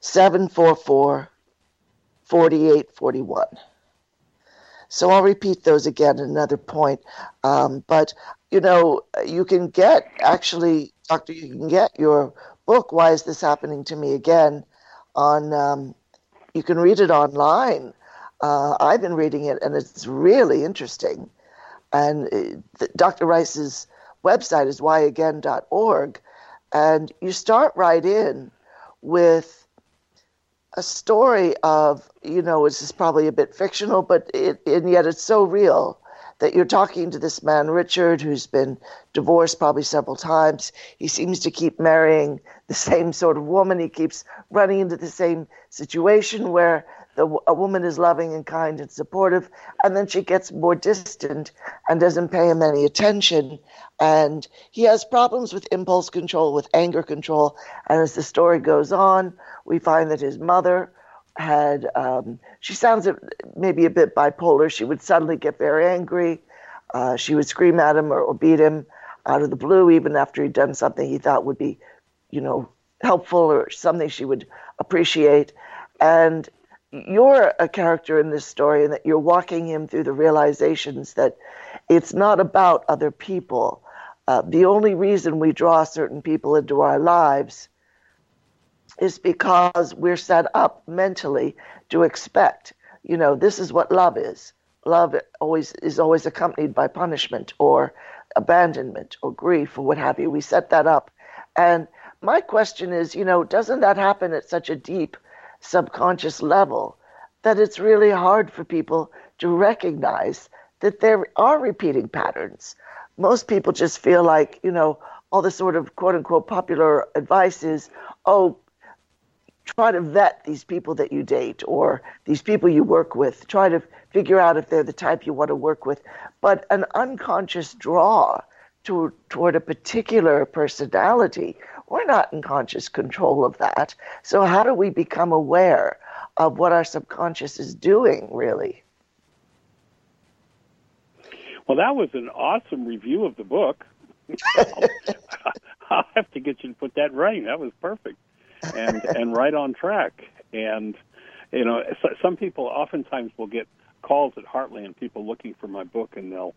744 4841. So I'll repeat those again at another point. Um, but, you know, you can get, actually, Doctor, you can get your book, Why Is This Happening to Me Again, on, um, you can read it online. Uh, I've been reading it, and it's really interesting. And uh, Dr. Ryce's website is whyagain.org. And you start right in with a story of, you know, this is probably a bit fictional, but it, and yet it's so real that you're talking to this man, Richard, who's been divorced probably several times. He seems to keep marrying the same sort of woman. He keeps running into the same situation where the, a woman is loving and kind and supportive, and then she gets more distant and doesn't pay him any attention. And he has problems with impulse control, with anger control. And as the story goes on, we find that his mother had um, she sounds maybe a bit bipolar. She would suddenly get very angry. Uh, she would scream at him or, or, beat him out of the blue, even after he'd done something he thought would be, you know, helpful or something she would appreciate. And you're a character in this story, and that you're walking him through the realizations that it's not about other people. Uh, the only reason we draw certain people into our lives is because we're set up mentally to expect you know, this is what love is. Love always is always accompanied by punishment or abandonment or grief or what have you. We set that up. And my question is, you know, doesn't that happen at such a deep subconscious level that it's really hard for people to recognize that there are repeating patterns? Most people just feel like, you know, all the sort of quote unquote popular advice is, oh, try to vet these people that you date or these people you work with. Try to figure out if they're the type you want to work with. But an unconscious draw to, toward a particular personality, we're not in conscious control of that. So, how do we become aware of what our subconscious is doing, really? Well, that was an awesome review of the book. I'll, I'll have to get you to put that right. That was perfect and and right on track. And you know, some people oftentimes will get calls at Heartland, people looking for my book, and they'll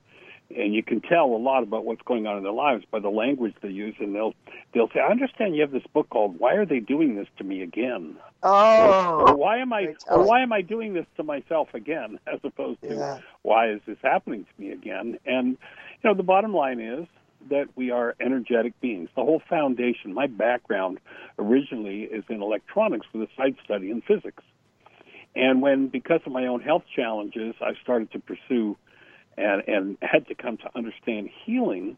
and you can tell a lot about what's going on in their lives by the language they use, and they'll they'll say, "I understand you have this book called Why Are They Doing This to Me Again?" Oh, or, or why am I or why am I doing this to myself again, as opposed to yeah. why is this happening to me again? And you know, the bottom line is that we are energetic beings. The whole foundation, my background originally is in electronics with a side study in physics. And when, because of my own health challenges, I started to pursue and, and had to come to understand healing,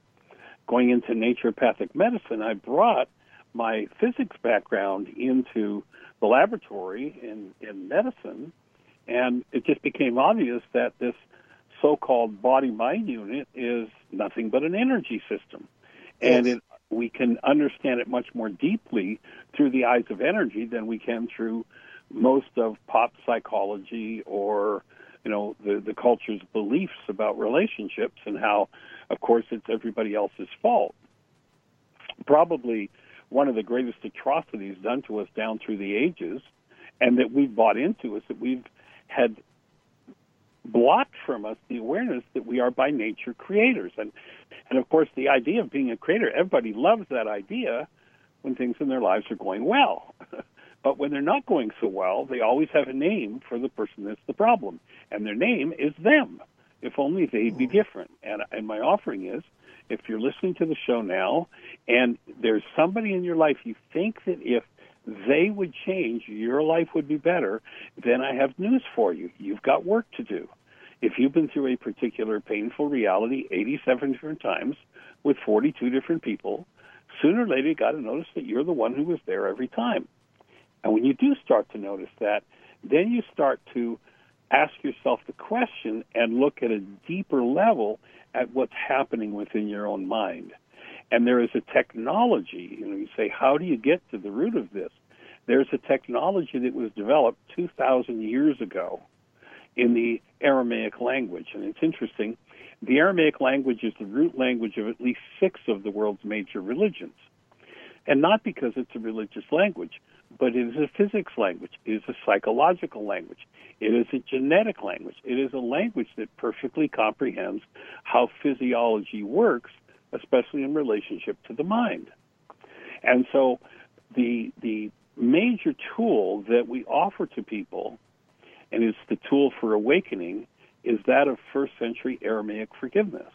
going into naturopathic medicine, I brought my physics background into the laboratory in, in medicine, and it just became obvious that this so-called body-mind unit is nothing but an energy system, and yes. it, we can understand it much more deeply through the eyes of energy than we can through most of pop psychology or you know the the culture's beliefs about relationships and how, of course, it's everybody else's fault. Probably one of the greatest atrocities done to us down through the ages, and that we've bought into is that we've had blocked from us the awareness that we are by nature creators. And and of course the idea of being a creator, everybody loves that idea when things in their lives are going well. but when they're not going so well, they always have a name for the person that's the problem. And their name is them. If only they'd be hmm. different. And and my offering is if you're listening to the show now and there's somebody in your life you think that if they would change, your life would be better, then I have news for you. You've got work to do. If you've been through a particular painful reality 87 different times with 42 different people, sooner or later you got to notice that you're the one who was there every time. And when you do start to notice that, then you start to ask yourself the question and look at a deeper level at what's happening within your own mind. And there is a technology, you know, you say, how do you get to the root of this? There's a technology that was developed 2,000 years ago in the Aramaic language. And it's interesting, the Aramaic language is the root language of at least six of the world's major religions. And not because it's a religious language, but it is a physics language, it is a psychological language, it is a genetic language, it is a language that perfectly comprehends how physiology works especially in relationship to the mind. And so the the major tool that we offer to people, and it's the tool for awakening, is that of first century Aramaic forgiveness.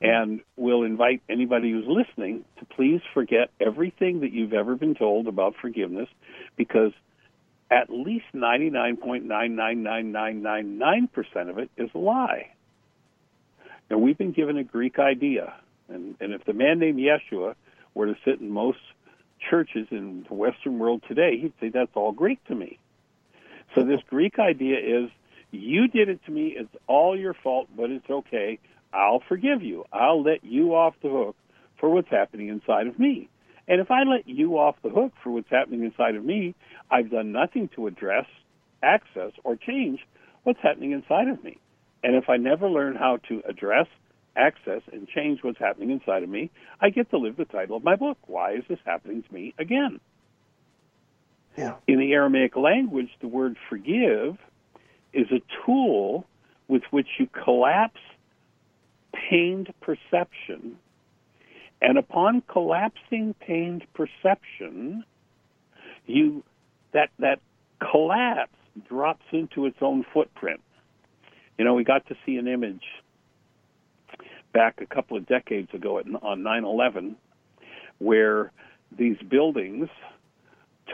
And we'll invite anybody who's listening to please forget everything that you've ever been told about forgiveness because at least 99.999999% of it is a lie. And we've been given a Greek idea and, and if the man named Yeshua were to sit in most churches in the Western world today, he'd say, that's all Greek to me. So this Greek idea is, you did it to me, it's all your fault, but it's okay. I'll forgive you. I'll let you off the hook for what's happening inside of me. And if I let you off the hook for what's happening inside of me, I've done nothing to address, access, or change what's happening inside of me. And if I never learn how to address, access and change what's happening inside of me, I get to live the title of my book. Why is this happening to me again? Yeah. In the Aramaic language, the word forgive is a tool with which you collapse pained perception. And upon collapsing pained perception, you that that collapse drops into its own footprint. You know, we got to see an image back a couple of decades ago at, on 9/11 where these buildings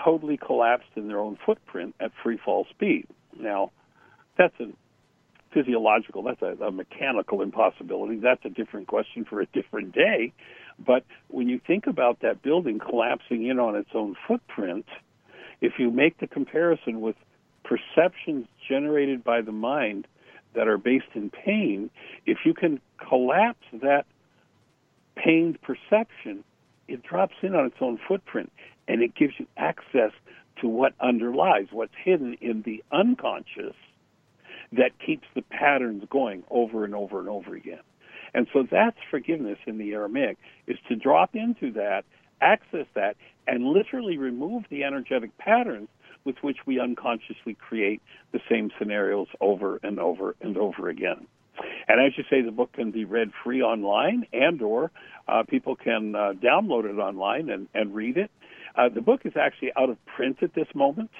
totally collapsed in their own footprint at free fall speed. Now, that's a physiological, that's a, a mechanical impossibility. That's a different question for a different day. But when you think about that building collapsing in on its own footprint, if you make the comparison with perceptions generated by the mind that are based in pain, if you can collapse that pained perception, it drops in on its own footprint and it gives you access to what underlies, what's hidden in the unconscious that keeps the patterns going over and over and over again. And so that's forgiveness in the Aramaic, is to drop into that, access that, and literally remove the energetic patterns with which we unconsciously create the same scenarios over and over and over again. And as you say, the book can be read free online, and or uh, people can uh, download it online and, and read it. Uh, the book is actually out of print at this moment.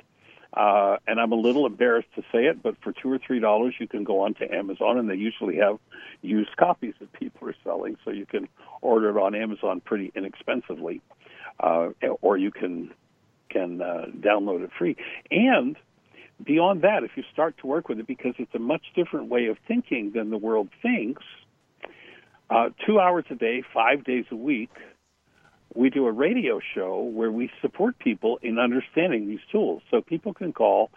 Uh, and I'm a little embarrassed to say it, but for two or three dollars, you can go onto Amazon, and they usually have used copies that people are selling, so you can order it on Amazon pretty inexpensively, uh, or you can can uh, download it free. And beyond that, if you start to work with it, because it's a much different way of thinking than the world thinks, uh, two hours a day, five days a week, we do a radio show where we support people in understanding these tools. So people can call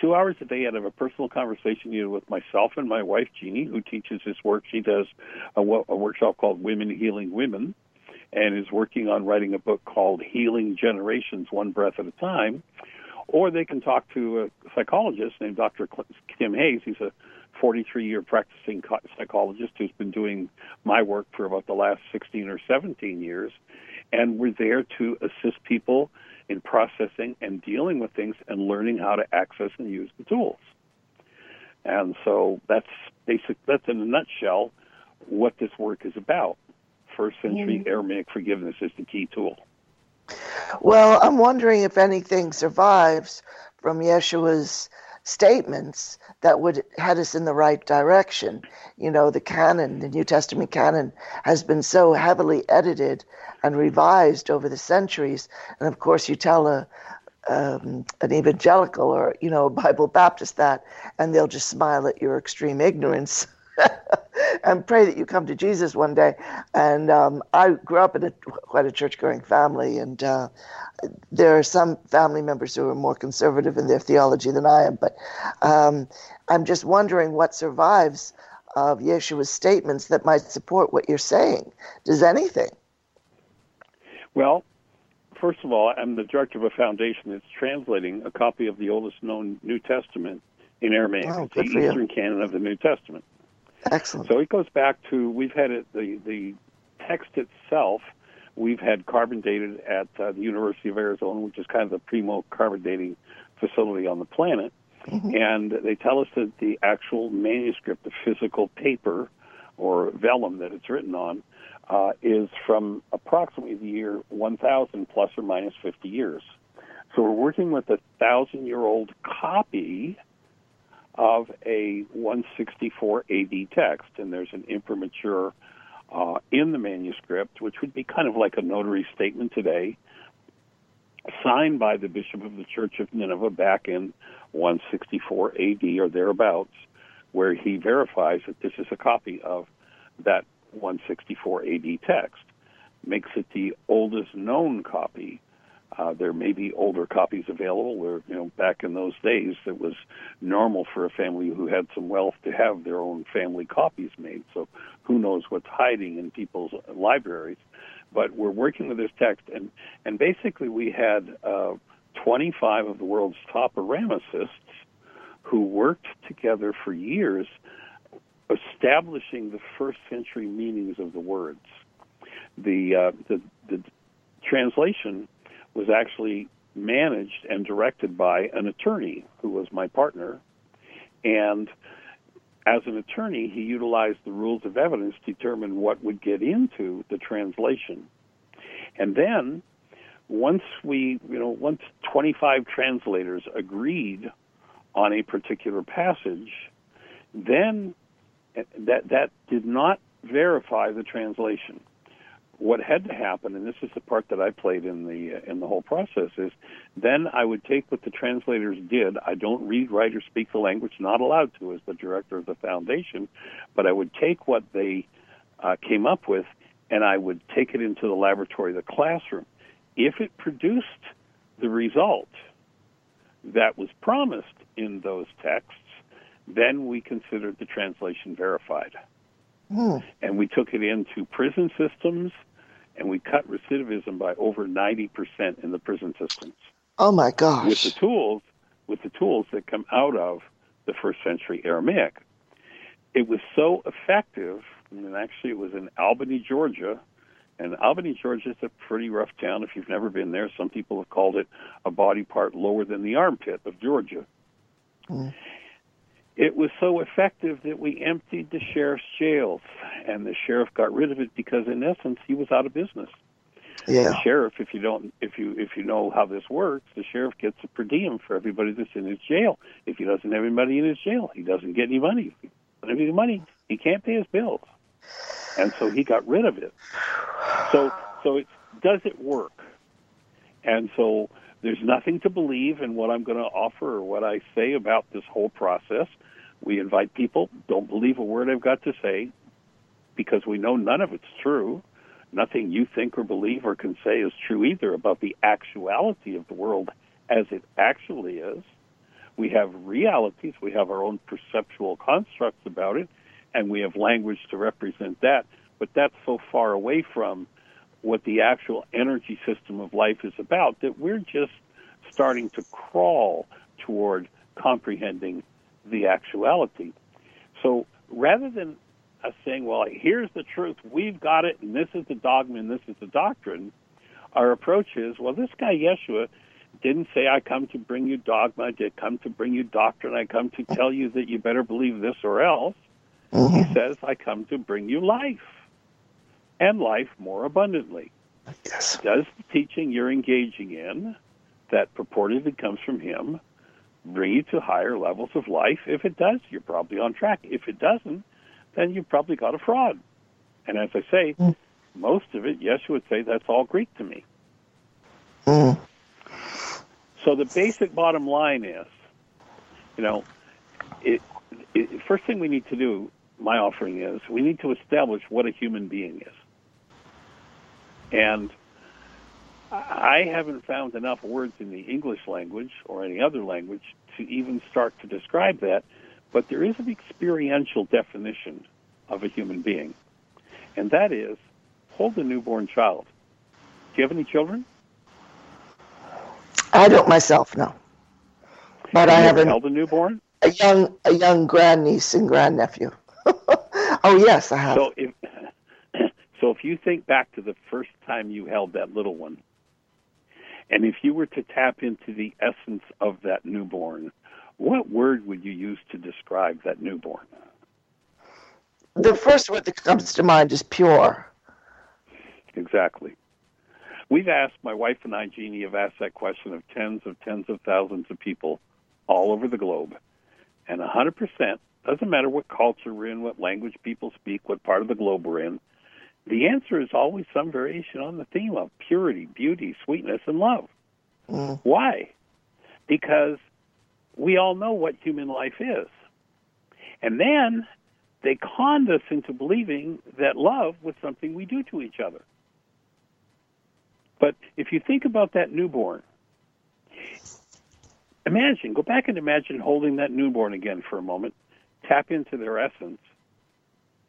two hours a day and have a personal conversation either with myself and my wife Jeannie, who teaches this work. She does a, a workshop called Women Healing Women, and is working on writing a book called Healing Generations, One Breath at a Time. Or they can talk to a psychologist named Dr. Tim Hayes. He's a 43 year practicing psychologist who's been doing my work for about the last 16 or 17 years and we're there to assist people in processing and dealing with things and learning how to access and use the tools. And so that's basic. That's in a nutshell what this work is about. First century mm-hmm. Aramaic forgiveness is the key tool. Well, I'm wondering if anything survives from Yeshua's statements that would head us in the right direction. You know, the canon, the New Testament canon, has been so heavily edited and revised over the centuries. And of course, you tell a, um, an evangelical or you know a Bible Baptist that, and they'll just smile at your extreme ignorance. and pray that you come to Jesus one day. And um, I grew up in a, quite a church going family, and uh, there are some family members who are more conservative in their theology than I am. But um, I'm just wondering what survives of Yeshua's statements that might support what you're saying. Does anything? Well, first of all, I'm the director of a foundation that's translating a copy of the oldest known New Testament in Aramaic, oh, the Eastern. Canon of the New Testament. Excellent. So it goes back to we've had it, the the text itself. We've had carbon dated at uh, the University of Arizona, which is kind of the primo carbon dating facility on the planet. Mm-hmm. And they tell us that the actual manuscript, the physical paper or vellum that it's written on, uh, is from approximately the year 1000 plus or minus 50 years. So we're working with a thousand year old copy of a 164 AD text, and there's an imprimatur uh, in the manuscript, which would be kind of like a notary statement today, signed by the bishop of the Church of Nineveh back in 164 AD or thereabouts, where he verifies that this is a copy of that 164 AD text. Makes it the oldest known copy uh, there may be older copies available. Where you know, back in those days, it was normal for a family who had some wealth to have their own family copies made. So, who knows what's hiding in people's libraries? But we're working with this text, and and basically, we had uh, 25 of the world's top Aramicists who worked together for years, establishing the first century meanings of the words. The uh, the, the translation was actually managed and directed by an attorney who was my partner. And as an attorney, he utilized the rules of evidence to determine what would get into the translation. And then, once we, you know, once 25 translators agreed on a particular passage, then eh, that that did not verify the translation. What had to happen, and this is the part that I played in the uh, in the whole process, is then I would take what the translators did. I don't read, write, or speak the language, not allowed to as the director of the foundation, but I would take what they uh, came up with and I would take it into the laboratory, the classroom. If it produced the result that was promised in those texts, then we considered the translation verified. Mm. And we took it into prison systems and we cut recidivism by over 90% in the prison systems. Oh my gosh. With the tools with the tools that come out of the first century Aramaic. It was so effective, and actually it was in Albany, Georgia, and Albany, Georgia is a pretty rough town if you've never been there. Some people have called it a body part lower than the armpit of Georgia. Mm. It was so effective that we emptied the sheriff's jails, and the sheriff got rid of it because, in essence, he was out of business. Yeah. The sheriff, if you don't, if you if you know how this works, the sheriff gets a per diem for everybody that's in his jail. If he doesn't have anybody in his jail, he doesn't get any money. If he doesn't have any money, he can't pay his bills and so he got rid of it. So, so it does it work? And so there's nothing to believe in what I'm going to offer or what I say about this whole process. We invite people, don't believe a word I've got to say because we know none of it's true. Nothing you think or believe or can say is true either about the actuality of the world as it actually is. We have realities, we have our own perceptual constructs about it, and we have language to represent that. But that's so far away from what the actual energy system of life is about that we're just starting to crawl toward comprehending the actuality. So rather than us saying, well, here's the truth, we've got it, and this is the dogma, and this is the doctrine, our approach is, well, this guy Yeshua didn't say, I come to bring you dogma, I did come to bring you doctrine, I come to tell you that you better believe this or else. Mm-hmm. He says, I come to bring you life and life more abundantly. Yes. Does the teaching you're engaging in that purportedly comes from him bring you to higher levels of life? If it does, you're probably on track. If it doesn't, then you've probably got a fraud. And as I say, mm. most of it, Yeshua would say that's all Greek to me. Mm. So the basic bottom line is, you know, it, it, first thing we need to do my offering is we need to establish what a human being is. And I haven't found enough words in the English language or any other language to even start to describe that, but there is an experiential definition of a human being, and that is hold a newborn child. Do you have any children? I don't myself, no. But have I haven't held a newborn. A young, a young grandniece and grandnephew. oh yes, I have. So if so, if you think back to the first time you held that little one, and if you were to tap into the essence of that newborn, what word would you use to describe that newborn? The first word that comes to mind is pure. Exactly. We've asked, my wife and I, Jeannie, have asked that question of tens of tens of thousands of people all over the globe. And 100% doesn't matter what culture we're in, what language people speak, what part of the globe we're in. The answer is always some variation on the theme of purity, beauty, sweetness, and love. Mm. Why? Because we all know what human life is. And then they conned us into believing that love was something we do to each other. But if you think about that newborn, imagine, go back and imagine holding that newborn again for a moment tap into their essence,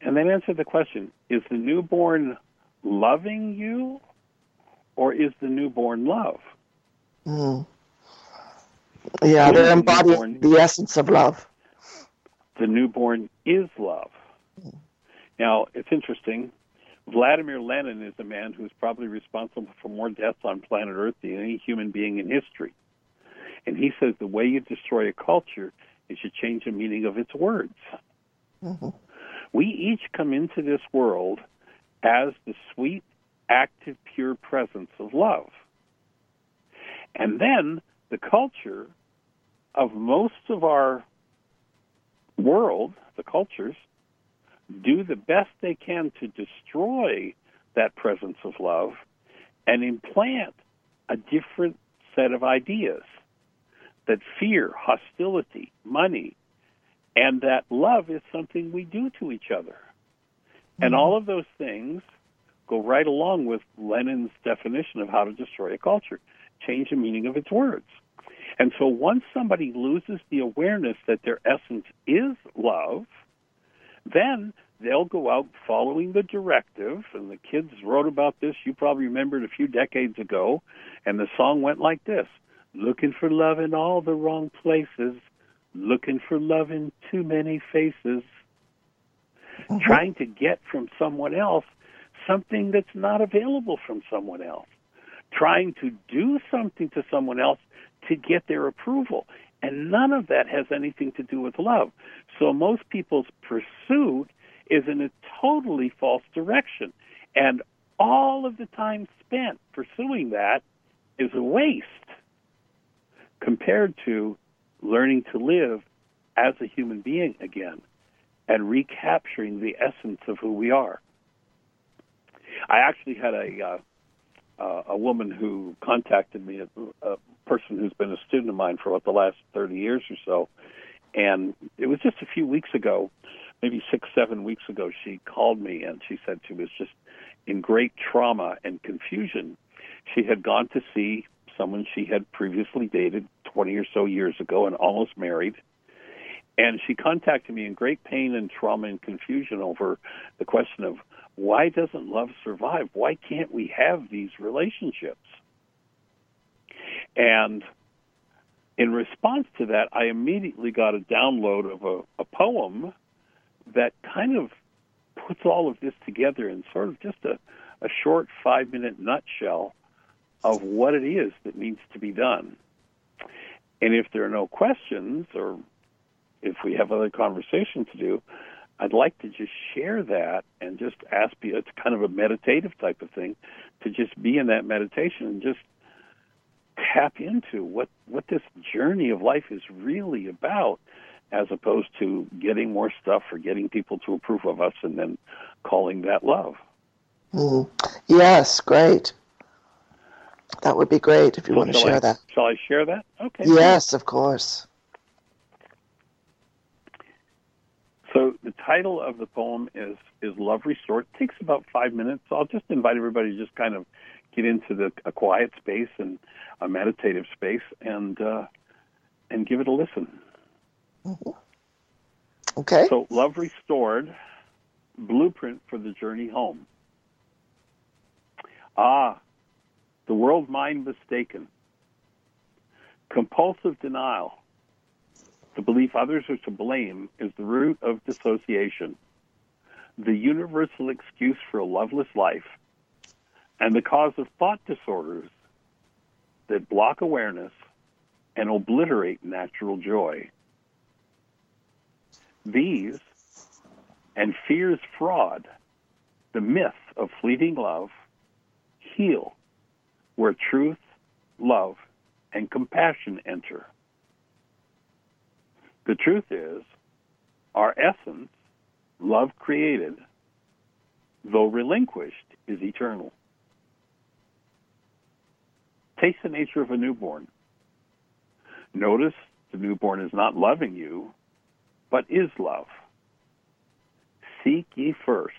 and then answer the question is the newborn loving you, or is the newborn love? Mm. Yeah, they're embodying the, essence of love. The newborn is love. Mm. Now, it's interesting. Vladimir Lenin is a man who's probably responsible for more deaths on planet Earth than any human being in history. And he says the way you destroy a culture is should change the meaning of its words. Mm-hmm. We each come into this world as the sweet, active, pure presence of love. And then the culture of most of our world, the cultures, do the best they can to destroy that presence of love and implant a different set of ideas that fear, hostility, money, and that love is something we do to each other. Mm-hmm. And all of those things go right along with Lenin's definition of how to destroy a culture change the meaning of its words. And so once somebody loses the awareness that their essence is love, then they'll go out following the directive. And the kids wrote about this, you probably remember it a few decades ago. And the song went like this Looking for love in all the wrong places, looking for love in too many faces, mm-hmm. trying to get from someone else something that's not available from someone else, trying to do something to someone else to get their approval. And none of that has anything to do with love. So most people's pursuit is in a totally false direction. And all of the time spent pursuing that is a waste compared to learning to live as a human being again and recapturing the essence of who we are. I actually had a uh, uh, a woman who contacted me, a, a person who's been a student of mine for about the last 30 years or so, and it was just a few weeks ago, maybe six, seven weeks ago, she called me and she said she was just in great trauma and confusion. She had gone to see someone she had previously dated 20 or so years ago and almost married. And she contacted me in great pain and trauma and confusion over the question of why doesn't love survive? Why can't we have these relationships? And in response to that, I immediately got a download of a, a poem that kind of puts all of this together in sort of just a, a short five minute nutshell of what it is that needs to be done. And if there are no questions or if we have other conversation to do, I'd like to just share that and just ask you, it's kind of a meditative type of thing, to just be in that meditation and just tap into what, what this journey of life is really about, as opposed to getting more stuff or getting people to approve of us and then calling that love. Mm. Yes, great. That would be great if you well, want to share I, that. Shall I share that? Okay. Yes, of course. So the title of the poem is is Love Restored. It takes about five minutes. So I'll just invite everybody to just kind of get into the a quiet space and a meditative space and uh, and give it a listen. Mm-hmm. Okay. So Love Restored, blueprint for the journey home. Ah, the world mind mistaken. Compulsive denial the belief others are to blame is the root of dissociation, the universal excuse for a loveless life, and the cause of thought disorders that block awareness and obliterate natural joy. These and fear's fraud, the myth of fleeting love, heal where truth, love, and compassion enter. The truth is, our essence, love created, though relinquished, is eternal. Taste the nature of a newborn. Notice the newborn is not loving you, but is love. Seek ye first.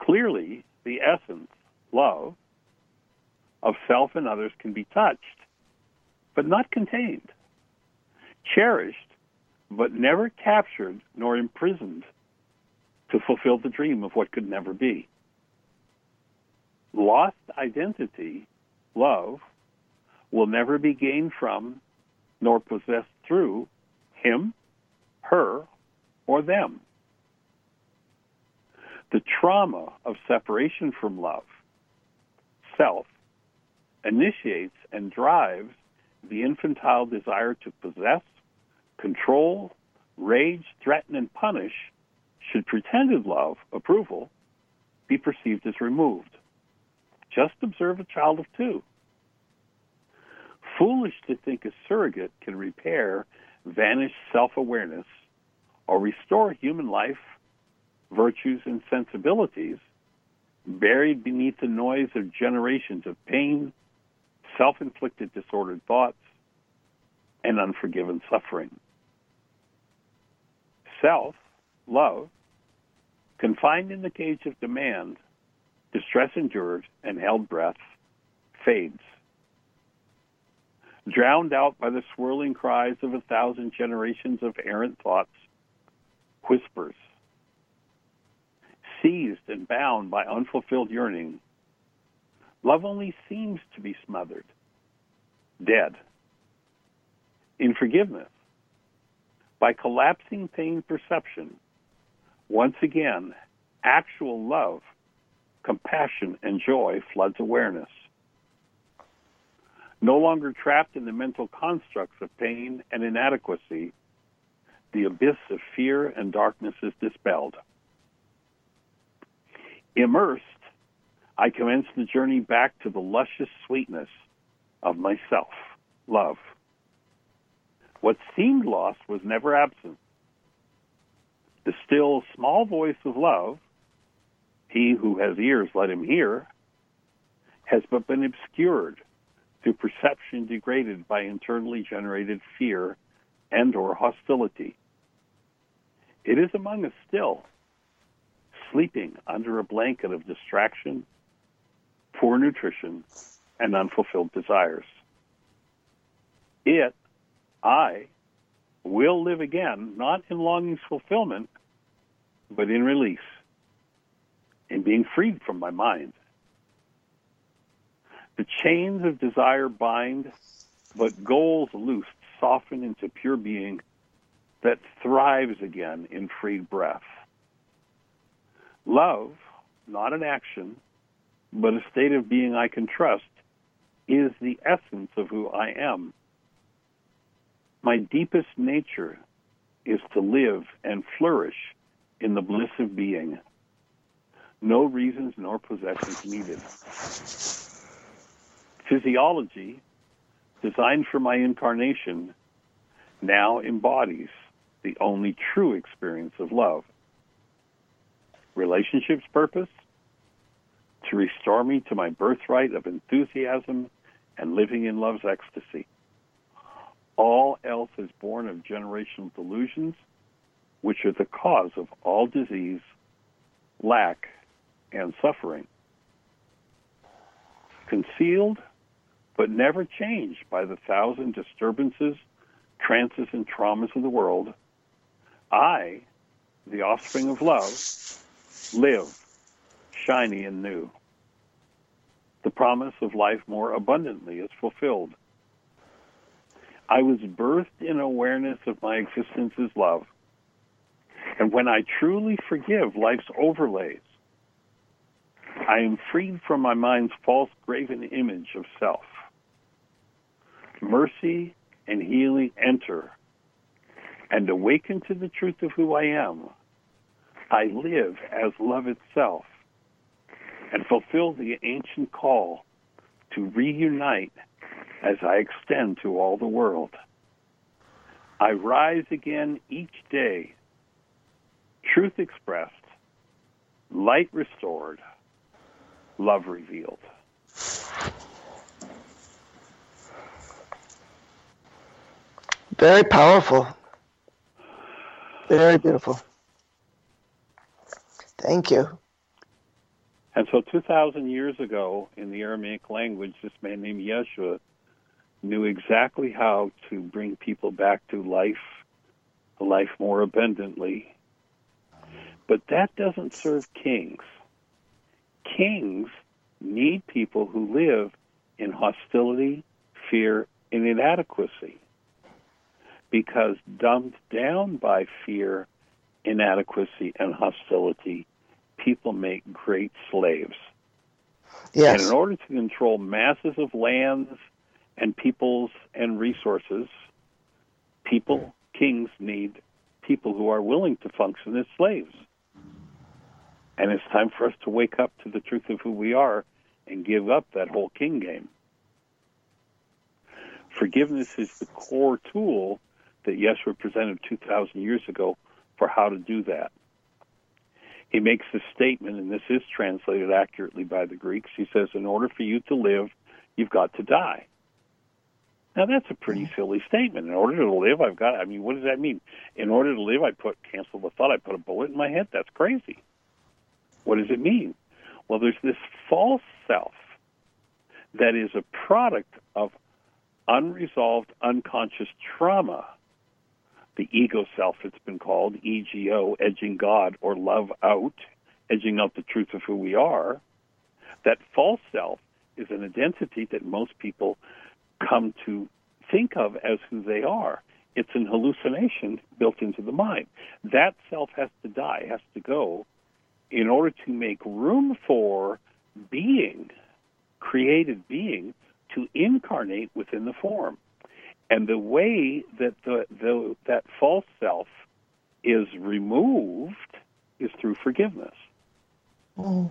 Clearly, the essence, love, of self and others can be touched, but not contained cherished, but never captured nor imprisoned to fulfill the dream of what could never be. Lost identity, love, will never be gained from nor possessed through him, her, or them. The trauma of separation from love, self, initiates and drives the infantile desire to possess, control, rage, threaten, and punish should pretended love, approval, be perceived as removed. Just observe a child of two. foolish to think a surrogate can repair vanished self awareness or restore human life, virtues, and sensibilities buried beneath the noise of generations of pain, self inflicted disordered thoughts, and unforgiven suffering. Self, love, confined in the cage of demand, distress endured and held breath, fades. Drowned out by the swirling cries of a thousand generations of errant thoughts, whispers. Seized and bound by unfulfilled yearning, love only seems to be smothered, dead. In forgiveness, by collapsing pain perception, once again, actual love, compassion, and joy floods awareness. No longer trapped in the mental constructs of pain and inadequacy, the abyss of fear and darkness is dispelled. Immersed, I commence the journey back to the luscious sweetness of myself, love. What seemed lost was never absent. The still small voice of love, he who has ears let him hear, has but been obscured through perception degraded by internally generated fear and or hostility. It is among us still, sleeping under a blanket of distraction, poor nutrition, and unfulfilled desires. It, I, will live again, not in longing's fulfillment, but in release, in being freed from my mind. The chains of desire bind, but goals loosed soften into pure being that thrives again in freed breath. Love, not an action, but a state of being I can trust, is the essence of who I am. My deepest nature is to live and flourish in the bliss of being. No reasons nor possessions needed. Physiology, designed for my incarnation, now embodies the only true experience of love. Relationships' purpose? To restore me to my birthright of enthusiasm and living in love's ecstasy. All else is born of generational delusions, which are the cause of all disease, lack, and suffering. Concealed, but never changed by the thousand disturbances, trances, and traumas of the world, I, the offspring of love, live, shiny and new. The promise of life more abundantly is fulfilled. I was birthed in awareness of my existence as love. And when I truly forgive life's overlays, I am freed from my mind's false graven image of self. Mercy and healing enter and awaken to the truth of who I am. I live as love itself and fulfill the ancient call to reunite as I extend to all the world. I rise again each day, truth expressed, light restored, love revealed. Very powerful. Very beautiful. Thank you. And so 2,000 years ago, in the Aramaic language, this man named Yeshua knew exactly how to bring people back to life, life more abundantly. But that doesn't serve kings. Kings need people who live in hostility, fear, and inadequacy. Because dumbed down by fear, inadequacy, and hostility, people make great slaves. Yes. And in order to control masses of lands and peoples and resources, people, kings need people who are willing to function as slaves. And it's time for us to wake up to the truth of who we are and give up that whole king game. Forgiveness is the core tool that Yeshua presented 2,000 years ago for how to do that. He makes the statement, and this is translated accurately by the Greeks. He says, In order for you to live, you've got to die. Now that's a pretty mm. silly statement. In order to live, I've got. I mean, what does that mean? In order to live, I put cancel the thought. I put a bullet in my head. That's crazy. What does it mean? Well, there's this false self that is a product of unresolved unconscious trauma. The ego self, it's been called ego, edging God or love out, edging out the truth of who we are. That false self is an identity that most people come to think of as who they are. It's an hallucination built into the mind. That self has to die, has to go, in order to make room for being, created being, to incarnate within the form. And the way that the, the that false self is removed is through forgiveness. Mm.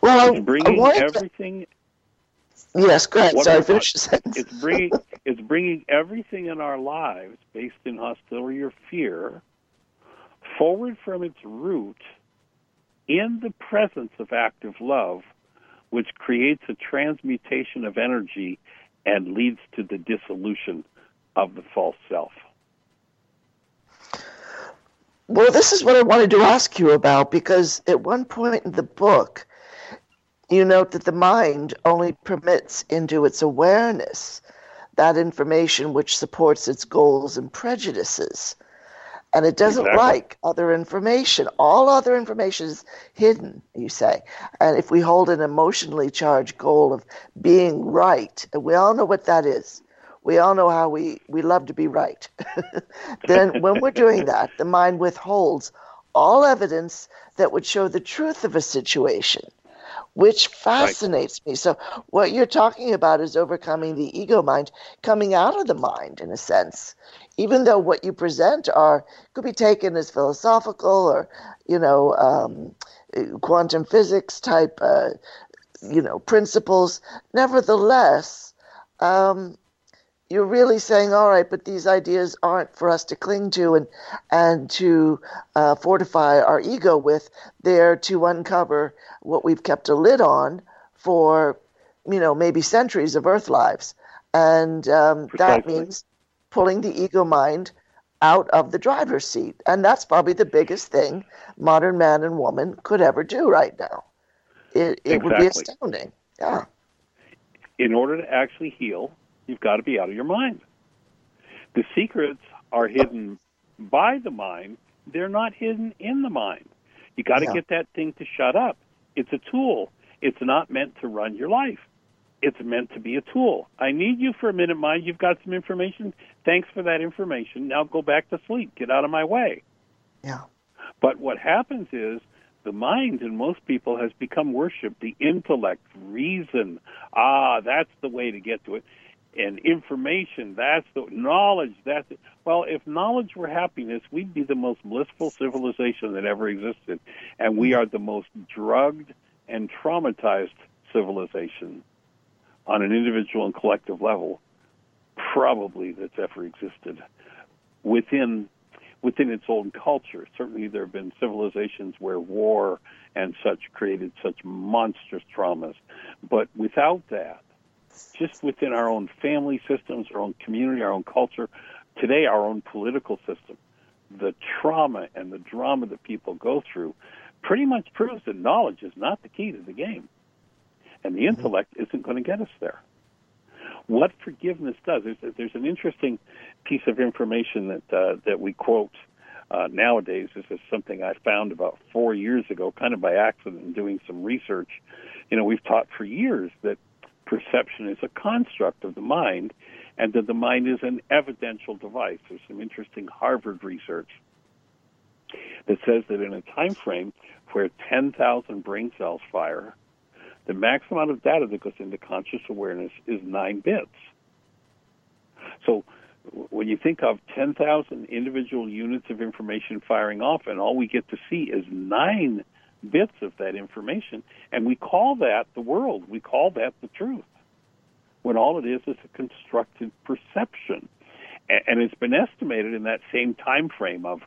Well, it's bringing everything Yes, go ahead. Sorry, finish. It's bringing it's bringing everything in our lives based in hostility or fear forward from its root in the presence of active love, which creates a transmutation of energy and leads to the dissolution of the false self. Well, this is what I wanted to ask you about because at one point in the book, you note that the mind only permits into its awareness that information which supports its goals and prejudices. And it doesn't exactly. like other information. All other information is hidden, you say. And if we hold an emotionally charged goal of being right, and we all know what that is, we all know how we, we love to be right. then when we're doing that, the mind withholds all evidence that would show the truth of a situation which fascinates right. me. So, what you're talking about is overcoming the ego mind, coming out of the mind in a sense. Even though what you present are could be taken as philosophical or, you know, um, quantum physics type, uh, you know, principles. Nevertheless, um, you're really saying, all right, but these ideas aren't for us to cling to and and to uh, fortify our ego with. They're to uncover what we've kept a lid on for, you know, maybe centuries of Earth lives, and um, that means pulling the ego mind out of the driver's seat, and that's probably the biggest thing modern man and woman could ever do right now. It, it exactly. would be astounding. Yeah. In order to actually heal, You've got to be out of your mind. The secrets are hidden by the mind, they're not hidden in the mind. You got to yeah. get that thing to shut up. It's a tool. It's not meant to run your life. It's meant to be a tool. I need you for a minute, mind. You've got some information. Thanks for that information. Now go back to sleep. Get out of my way. Yeah. But what happens is the mind in most people has become worship, the intellect, reason. Ah, that's the way to get to it and information. That's the knowledge. That's it. Well, if knowledge were happiness, we'd be the most blissful civilization that ever existed, and we are the most drugged and traumatized civilization on an individual and collective level, probably that's ever existed within within its own culture. Certainly, there have been civilizations where war and such created such monstrous traumas, but without that just within our own family systems, our own community, our own culture, today our own political system, the trauma and the drama that people go through pretty much proves that knowledge is not the key to the game. And the mm-hmm. intellect isn't going to get us there. What forgiveness does, there's, there's an interesting piece of information that, uh, that we quote uh, nowadays. This is something I found about four years ago, kind of by accident, in doing some research. You know, we've taught for years that perception is a construct of the mind and that the mind is an evidential device. There's some interesting Harvard research that says that in a time frame where 10,000 brain cells fire, the max amount of data that goes into conscious awareness is 9 bits. So when you think of 10,000 individual units of information firing off and all we get to see is 9 bits of that information, and we call that the world. We call that the truth. when all it is is a constructed perception. And it's been estimated in that same time frame of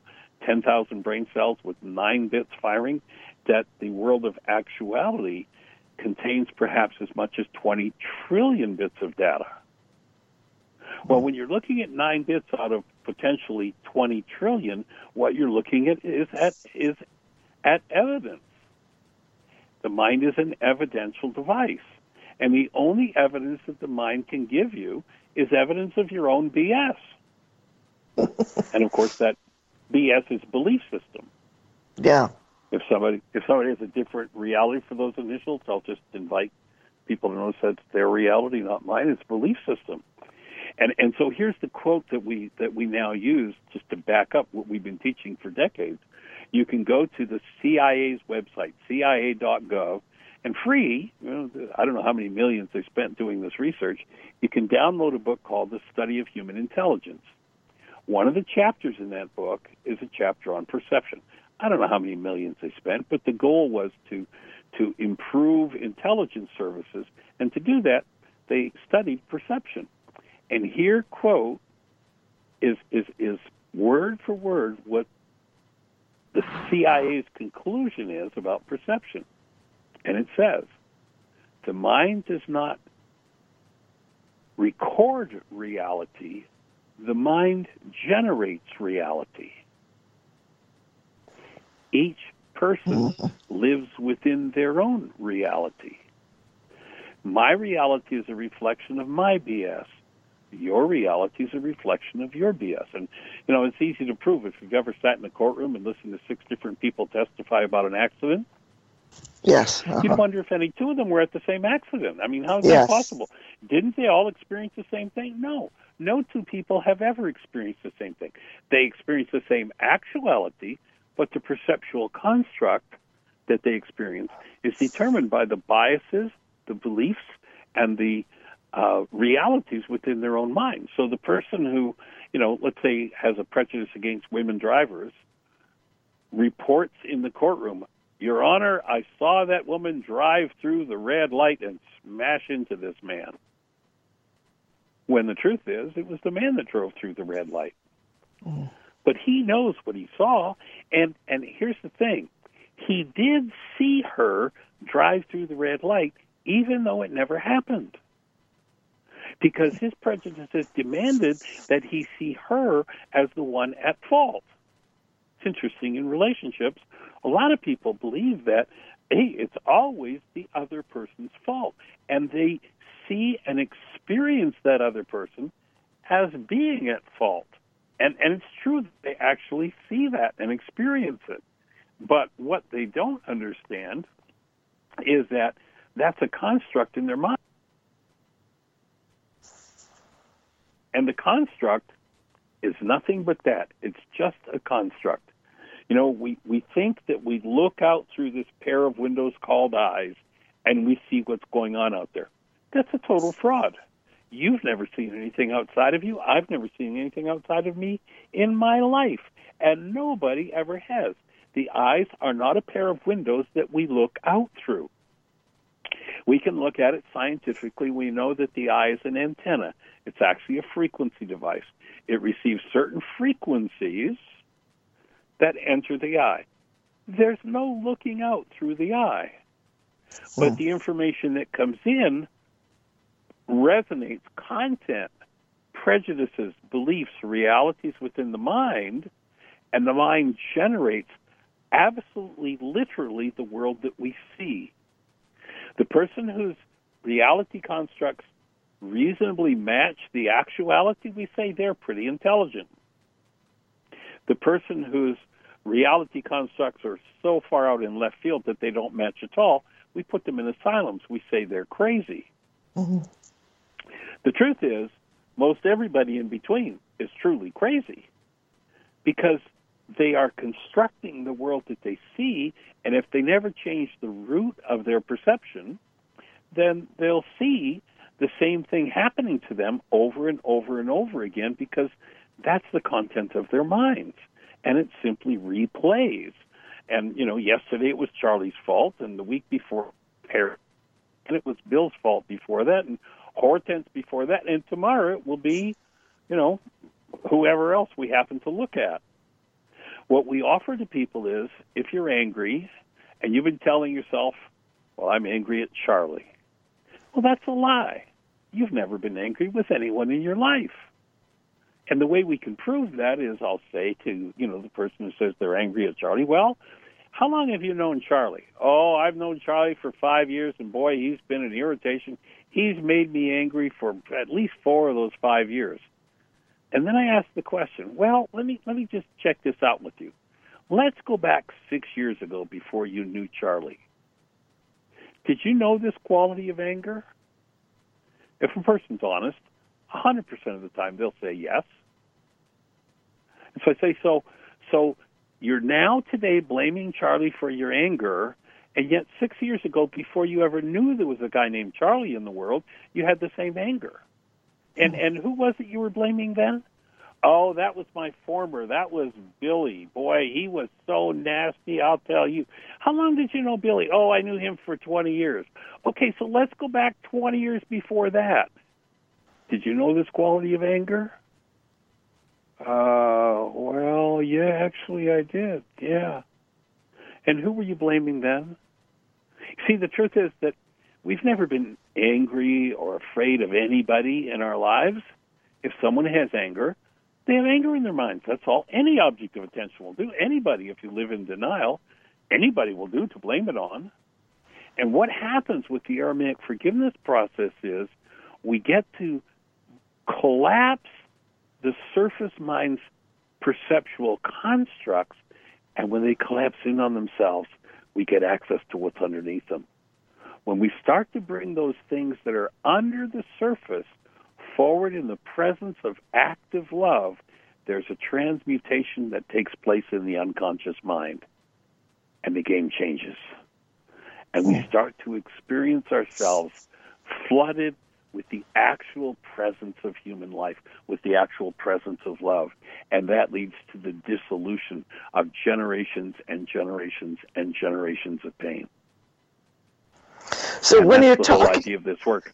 10,000 brain cells with nine bits firing that the world of actuality contains perhaps as much as 20 trillion bits of data. Well, when you're looking at nine bits out of potentially 20 trillion, what you're looking at is at is at evidence. The mind is an evidential device, and the only evidence that the mind can give you is evidence of your own BS. and of course, that BS is belief system. Yeah. If somebody if somebody has a different reality for those initials, I'll just invite people to notice that's their reality, not mine. It's belief system. And and so here's the quote that we that we now use just to back up what we've been teaching for decades. You can go to the CIA's website, CIA.gov, and free. You know, I don't know how many millions they spent doing this research. You can download a book called The Study of Human Intelligence. One of the chapters in that book is a chapter on perception. I don't know how many millions they spent, but the goal was to to improve intelligence services, and to do that, they studied perception. And here, quote, is is is word for word what the CIA's conclusion is about perception. And it says, the mind does not record reality, the mind generates reality. Each person mm-hmm. lives within their own reality. My reality is a reflection of my BS. Your reality is a reflection of your BS. And, you know, it's easy to prove if you've ever sat in a courtroom and listened to six different people testify about an accident. Yes. Uh-huh. You'd wonder if any two of them were at the same accident. I mean, how is yes. that possible? Didn't they all experience the same thing? No. No two people have ever experienced the same thing. They experience the same actuality, but the perceptual construct that they experience is determined by the biases, the beliefs, and the uh, realities within their own mind. So the person who, you know, let's say has a prejudice against women drivers, reports in the courtroom, Your Honor, I saw that woman drive through the red light and smash into this man. When the truth is, it was the man that drove through the red light. Mm. But he knows what he saw, and and here's the thing: he did see her drive through the red light, even though it never happened because his prejudices demanded that he see her as the one at fault. It's interesting in relationships, a lot of people believe that, hey, it's always the other person's fault. And they see and experience that other person as being at fault. And, and it's true that they actually see that and experience it. But what they don't understand is that that's a construct in their mind. And the construct is nothing but that. It's just a construct. You know, we, we think that we look out through this pair of windows called eyes and we see what's going on out there. That's a total fraud. You've never seen anything outside of you. I've never seen anything outside of me in my life. And nobody ever has. The eyes are not a pair of windows that we look out through. We can look at it scientifically. We know that the eye is an antenna. It's actually a frequency device. It receives certain frequencies that enter the eye. There's no looking out through the eye. But hmm. the information that comes in resonates content, prejudices, beliefs, realities within the mind, and the mind generates absolutely literally the world that we see. The person whose reality constructs reasonably match the actuality, we say they're pretty intelligent. The person whose reality constructs are so far out in left field that they don't match at all, we put them in asylums. We say they're crazy. Mm-hmm. The truth is, most everybody in between is truly crazy because they are constructing the world that they see, and if they never change the root of their perception, then they'll see the same thing happening to them over and over and over again because that's the content of their minds. And it simply replays. And, you know, yesterday it was Charlie's fault, and the week before, and it was Bill's fault before that, and Hortense before that, and tomorrow it will be, you know, whoever else we happen to look at. What we offer to people is if you're angry and you've been telling yourself, well, I'm angry at Charlie. Well, that's a lie. You've never been angry with anyone in your life. And the way we can prove that is I'll say to, you know, the person who says they're angry at Charlie, well, how long have you known Charlie? Oh, I've known Charlie for five years, and boy, he's been an irritation. He's made me angry for at least four of those five years. And then I ask the question, well, let me let me just check this out with you. Let's go back six years ago before you knew Charlie. Did you know this quality of anger? If a person's honest, 100% of the time they'll say yes. And so I say, so, so you're now today blaming Charlie for your anger, and yet six years ago, before you ever knew there was a guy named Charlie in the world, you had the same anger. And and who was it you were blaming then? Oh, that was my former. That was Billy. Boy, he was so nasty, I'll tell you. How long did you know Billy? Oh, I knew him for 20 years. Okay, so let's go back 20 years before that. Did you know this quality of anger? Uh, well, yeah, actually I did. Yeah. And who were you blaming then? See, the truth is that we've never been angry or afraid of anybody in our lives. If someone has anger, they have anger in their minds. That's all. Any object of attention will do. Anybody, if you live in denial, anybody will do to blame it on. And what happens with the Aramaic forgiveness process is we get to collapse the surface mind's perceptual constructs, and when they collapse in on themselves, we get access to what's underneath them. When we start to bring those things that are under the surface forward in the presence of active love, there's a transmutation that takes place in the unconscious mind, and the game changes. And we hmm. start to experience ourselves flooded with the actual presence of human life, with the actual presence of love. And that leads to the dissolution of generations and generations and generations of pain. So and when you're talking, idea of this work.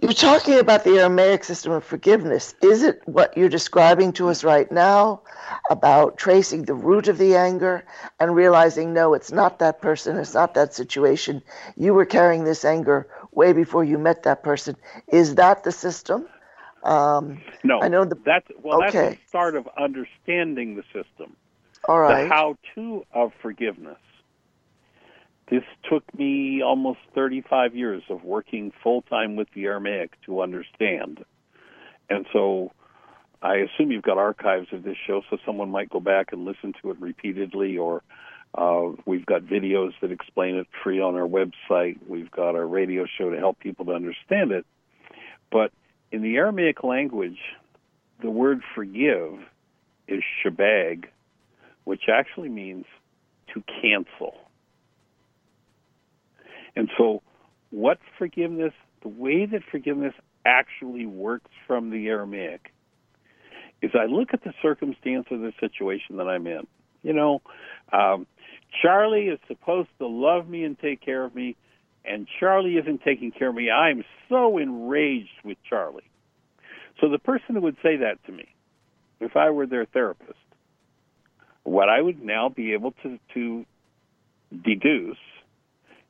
You're talking about the Aramaic system of forgiveness. Is it what you're describing to us right now about tracing the root of the anger and realizing, no, it's not that person, it's not that situation. You were carrying this anger way before you met that person. Is that the system? Um, no, I know the, that's well. okay. That's the start of understanding the system. All right. The how-to of forgiveness. This took me almost 35 years of working full time with the Aramaic to understand. And so I assume you've got archives of this show, so someone might go back and listen to it repeatedly, or uh, we've got videos that explain it free on our website. We've got our radio show to help people to understand it. But in the Aramaic language, the word forgive is shabag, which actually means to cancel. And so, what forgiveness, the way that forgiveness actually works from the Aramaic, is I look at the circumstance of the situation that I'm in. You know, um, Charlie is supposed to love me and take care of me, and Charlie isn't taking care of me. I'm so enraged with Charlie. So, the person who would say that to me, if I were their therapist, what I would now be able to, to deduce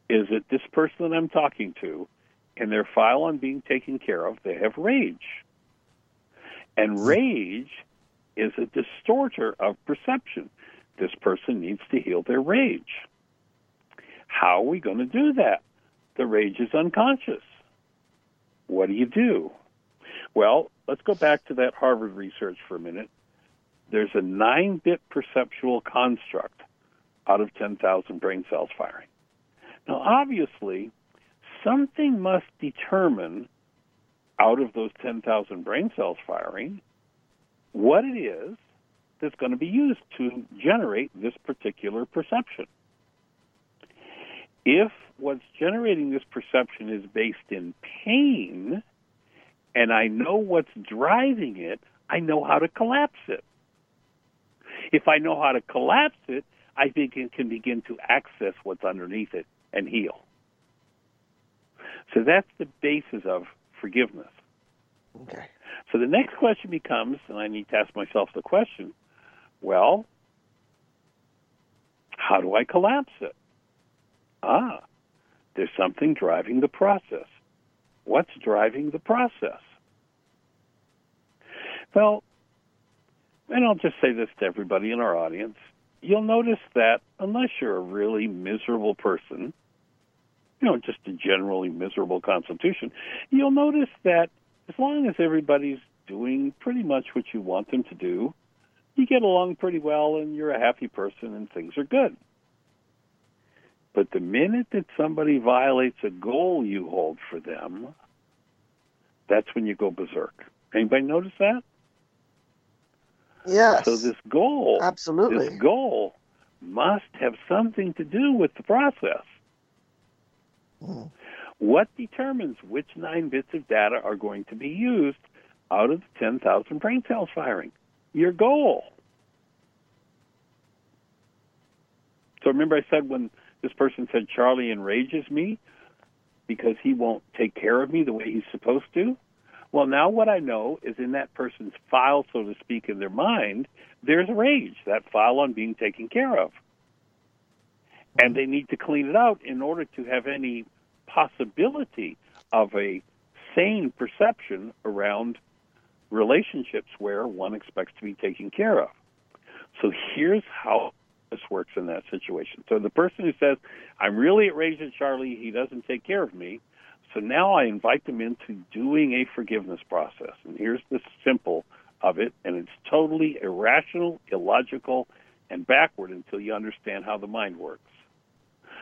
is that this person that I'm talking to, in their file on being taken care of, they have rage. And hmm. rage is a distorter of perception. This person needs to heal their rage. How are we going to do that? The rage is unconscious. What do you do? Well, let's go back to that Harvard research for a minute. There's a 9 bit perceptual construct out of 10,000 brain cells firing. Now, obviously, something must determine out of those 10,000 brain cells firing what it is that's going to be used to generate this particular perception. If what's generating this perception is based in pain, and I know what's driving it, I know how to collapse it. If I know how to collapse it, I think it can begin to access what's underneath it and heal. So that's the basis of forgiveness. Okay. So the next question becomes, and I need to ask myself the question well, how do I collapse it? Ah, there's something driving the process. What's driving the process? Well, and I'll just say this to everybody in our audience you'll notice that unless you're a really miserable person, you know, just a generally miserable constitution, you'll notice that as long as everybody's doing pretty much what you want them to do, you get along pretty well and you're a happy person and things are good. But the minute that somebody violates a goal you hold for them, that's when you go berserk. Anybody notice that? Yes. So this goal, absolutely, this goal must have something to do with the process. What determines which nine bits of data are going to be used out of the 10,000 brain cells firing? Your goal. So remember, I said when this person said Charlie enrages me because he won't take care of me the way he's supposed to? Well, now what I know is in that person's file, so to speak, in their mind, there's rage, that file on being taken care of. And they need to clean it out in order to have any possibility of a sane perception around relationships where one expects to be taken care of. So here's how this works in that situation. So the person who says, I'm really outraged at Charlie, he doesn't take care of me. So now I invite them into doing a forgiveness process. And here's the simple of it, and it's totally irrational, illogical, and backward until you understand how the mind works.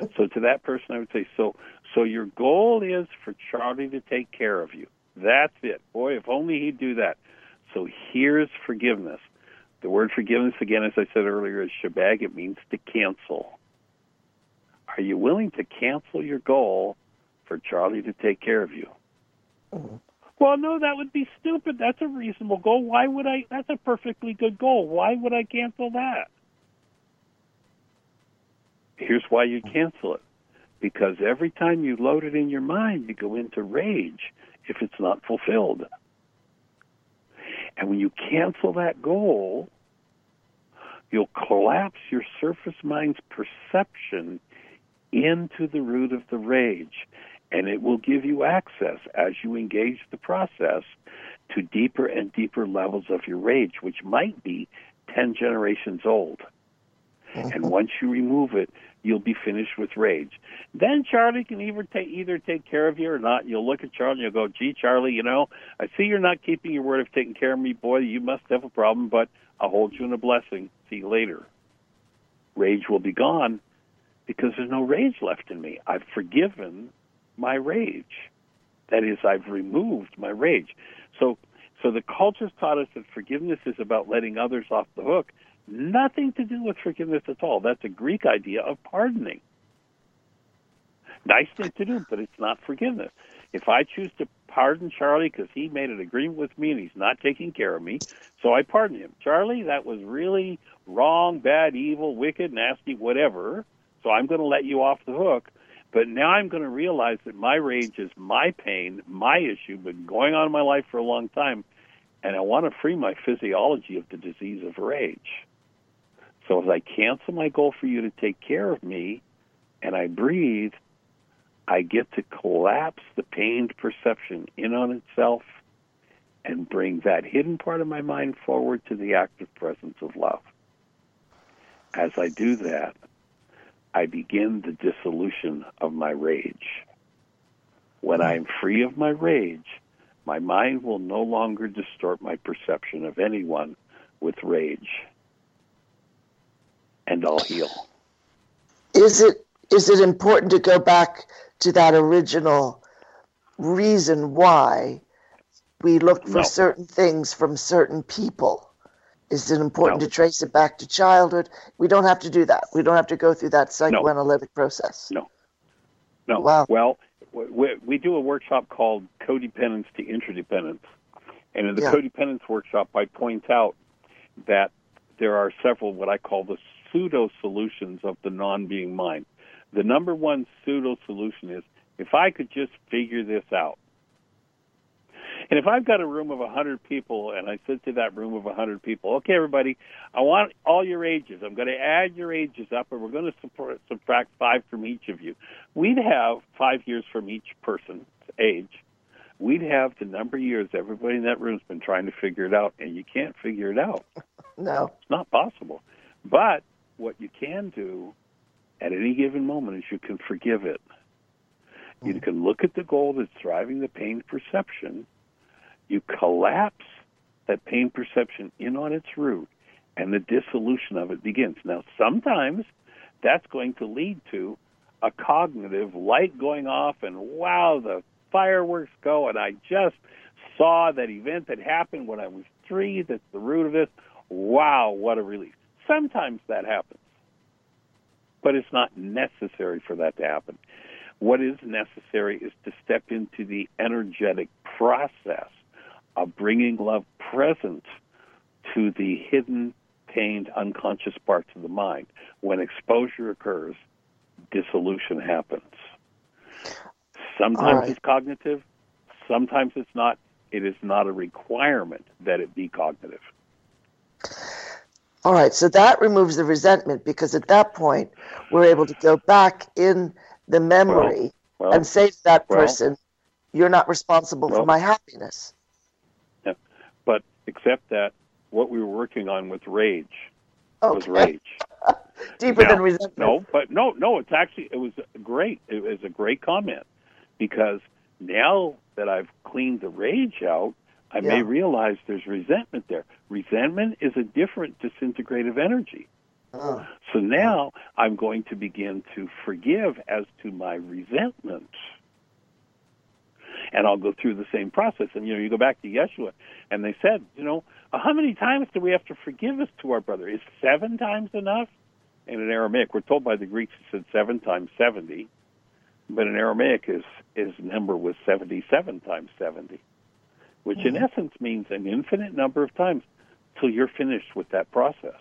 So to that person, I would say, so so your goal is for Charlie to take care of you. That's it. Boy, if only he'd do that. So here's forgiveness. The word forgiveness, again, as I said earlier, is shebag. It means to cancel. Are you willing to cancel your goal for Charlie to take care of you? Mm-hmm. Well, no, that would be stupid. That's a reasonable goal. Why would I? That's a perfectly good goal. Why would I cancel that? Here's why you cancel it. Because every time you load it in your mind, you go into rage if it's not fulfilled. And when you cancel that goal, you'll collapse your surface mind's perception into the root of the rage. And it will give you access as you engage the process to deeper and deeper levels of your rage, which might be 10 generations old. And once you remove it, you'll be finished with rage. Then Charlie can either take either take care of you or not. You'll look at Charlie and you'll go, "Gee, Charlie, you know, I see you're not keeping your word of taking care of me. Boy, you must have a problem, but I'll hold you in a blessing. See you later." Rage will be gone because there's no rage left in me. I've forgiven my rage. That is, I've removed my rage. So, so the culture's taught us that forgiveness is about letting others off the hook. Nothing to do with forgiveness at all. That's a Greek idea of pardoning. Nice thing to do, but it's not forgiveness. If I choose to pardon Charlie because he made an agreement with me and he's not taking care of me, so I pardon him. Charlie, that was really wrong, bad, evil, wicked, nasty, whatever. So I'm going to let you off the hook. But now I'm going to realize that my rage is my pain, my issue, been going on in my life for a long time, and I want to free my physiology of the disease of rage. So as I cancel my goal for you to take care of me and I breathe, I get to collapse the pained perception in on itself and bring that hidden part of my mind forward to the active presence of love. As I do that, I begin the dissolution of my rage. When I am free of my rage, my mind will no longer distort my perception of anyone with rage and I'll heal. Is it is it important to go back to that original reason why we look for no. certain things from certain people? Is it important no. to trace it back to childhood? We don't have to do that. We don't have to go through that psychoanalytic no. process. No. No. Wow. Well, we, we do a workshop called Codependence to Interdependence. And in the yeah. Codependence workshop, I point out that there are several what I call the pseudo solutions of the non being mind. The number one pseudo solution is if I could just figure this out. And if I've got a room of 100 people and I said to that room of 100 people, okay, everybody, I want all your ages. I'm going to add your ages up and we're going to support, subtract five from each of you. We'd have five years from each person's age. We'd have the number of years everybody in that room's been trying to figure it out, and you can't figure it out. No. It's not possible. But what you can do at any given moment is you can forgive it. You mm. can look at the goal that's driving the pain perception you collapse that pain perception in on its root, and the dissolution of it begins. Now, sometimes that's going to lead to a cognitive light going off, and wow, the fireworks go, and I just saw that event that happened when I was three. That's the root of this. Wow, what a relief. Sometimes that happens, but it's not necessary for that to happen. What is necessary is to step into the energetic process of bringing love present to the hidden, pained, unconscious parts of the mind. When exposure occurs, dissolution happens. Sometimes right. it's cognitive, sometimes it's not. It is not a requirement that it be cognitive. All right, so that removes the resentment because at that point we're able to go back in the memory well, well, and say to that person, well, You're not responsible for my happiness Yeah, but except that what we were working on with rage okay. was rage. Deeper now, than resentment. No, but no, no. It's actually it was great. It was a great comment because now that I've cleaned the rage out, I yeah. may realize there's resentment there. Resentment is a different disintegrative energy. Oh. So now I'm going to begin to forgive as to my resentment and I'll go through the same process. And you know, you go back to Yeshua, and they said, you know, uh, how many times do we have to forgive us to our brother? Is seven times enough? And in Aramaic, we're told by the Greeks it said seven times seventy, but in Aramaic his his number was seventy-seven times seventy, which mm-hmm. in essence means an infinite number of times till you're finished with that process.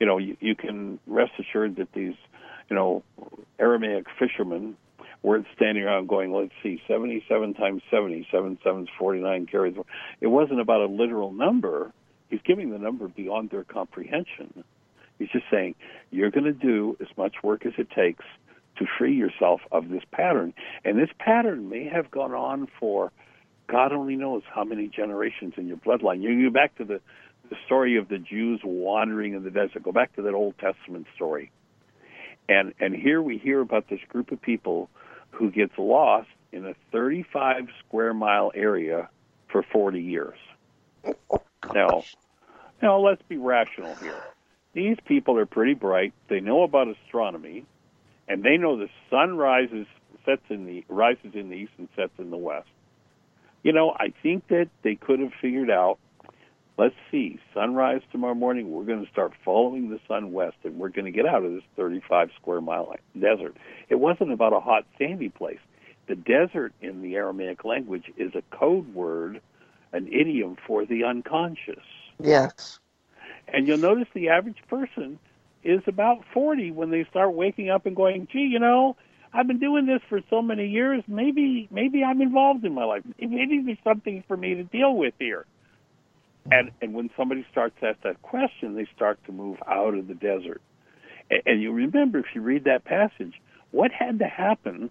You know, you, you can rest assured that these, you know, Aramaic fishermen weren't standing around going, let's see, 77 times 77, 7 sevens, 49 carries. It wasn't about a literal number. He's giving the number beyond their comprehension. He's just saying, you're going to do as much work as it takes to free yourself of this pattern. And this pattern may have gone on for God only knows how many generations in your bloodline. You go back to the, the story of the Jews wandering in the desert. Go back to that Old Testament story. And and here we hear about this group of people who gets lost in a 35 square mile area for 40 years. Now, now let's be rational here. These people are pretty bright. They know about astronomy, and they know the sun rises sets in the rises in the east and sets in the west. You know, I think that they could have figured out let's see, sunrise tomorrow morning, we're going to start following the sun west and we're going to get out of this 35 square mile desert. It wasn't about a hot, sandy place. The desert in the Aramaic language is a code word, an idiom for the unconscious. Yes. And you'll notice the average person is about 40 when they start waking up and going, gee, you know, I've been doing this for so many years. Maybe, maybe I'm involved in my life. Maybe there's something for me to deal with here. And and when somebody starts to ask that question, they start to move out of the desert. And, and you remember, if you read that passage, what had to happen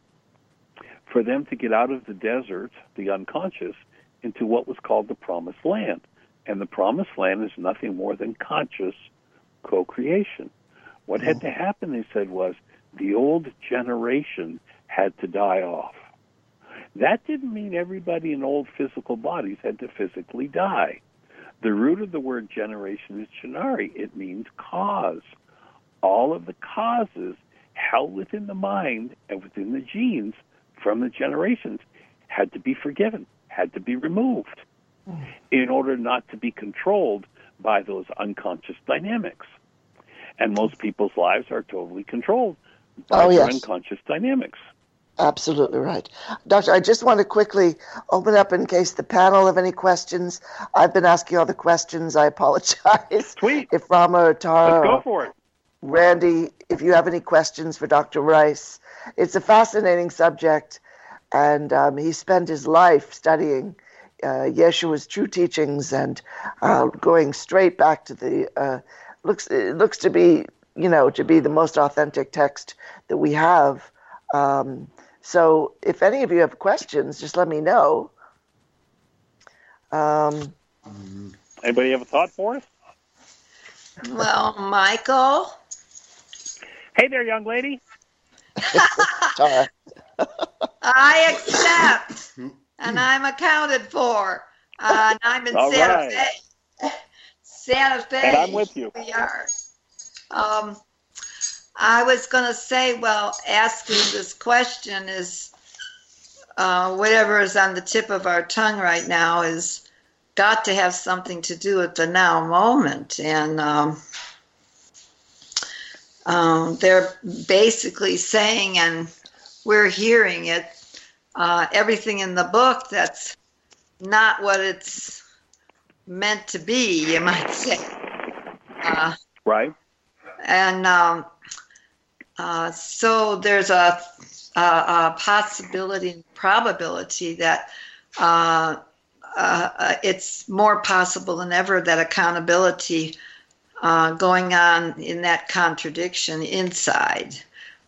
for them to get out of the desert, the unconscious, into what was called the promised land. And the promised land is nothing more than conscious co creation. What had oh. to happen, they said, was the old generation had to die off. That didn't mean everybody in old physical bodies had to physically die. The root of the word generation is Shinari. It means cause. All of the causes held within the mind and within the genes from the generations had to be forgiven, had to be removed in order not to be controlled by those unconscious dynamics. And most people's lives are totally controlled by oh, yes. unconscious dynamics. Absolutely right. Doctor, I just want to quickly open up in case the panel have any questions. I've been asking all the questions. I apologize. Sweet. If Ramantara Let's go for it. Randy, if you have any questions for Dr. Ryce, it's a fascinating subject, and um, he spent his life studying uh, Yeshua's true teachings and uh, going straight back to the uh, looks it looks to be you know to be the most authentic text that we have. Um, so if any of you have questions, just let me know. Um, Anybody have a thought for us? Well, Michael. Hey there, young lady. I accept, and I'm accounted for, uh, and I'm in All Santa right. Fe. Santa Fe. And I'm with you. We are. Um, I was going to say, well, asking this question is uh, whatever is on the tip of our tongue right now is got to have something to do with the now moment, and um, um, they're basically saying, and we're hearing it, uh, everything in the book that's not what it's meant to be, you might say. Uh, Right. And um, uh, so there's a, a, a possibility and probability that uh, uh, it's more possible than ever that accountability uh, going on in that contradiction inside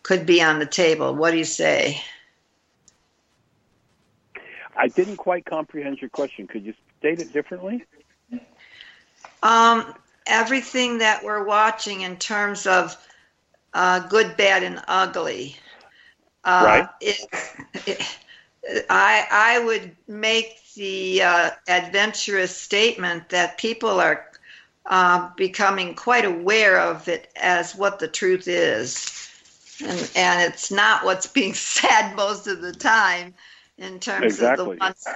could be on the table. What do you say? I didn't quite comprehend your question. Could you state it differently? Um, everything that we're watching in terms of uh, good, bad, and ugly. Uh, Right. It, it, I I would make the uh, adventurous statement that people are uh, becoming quite aware of it as what the truth is, and and it's not what's being said most of the time in terms Exactly. of the ones.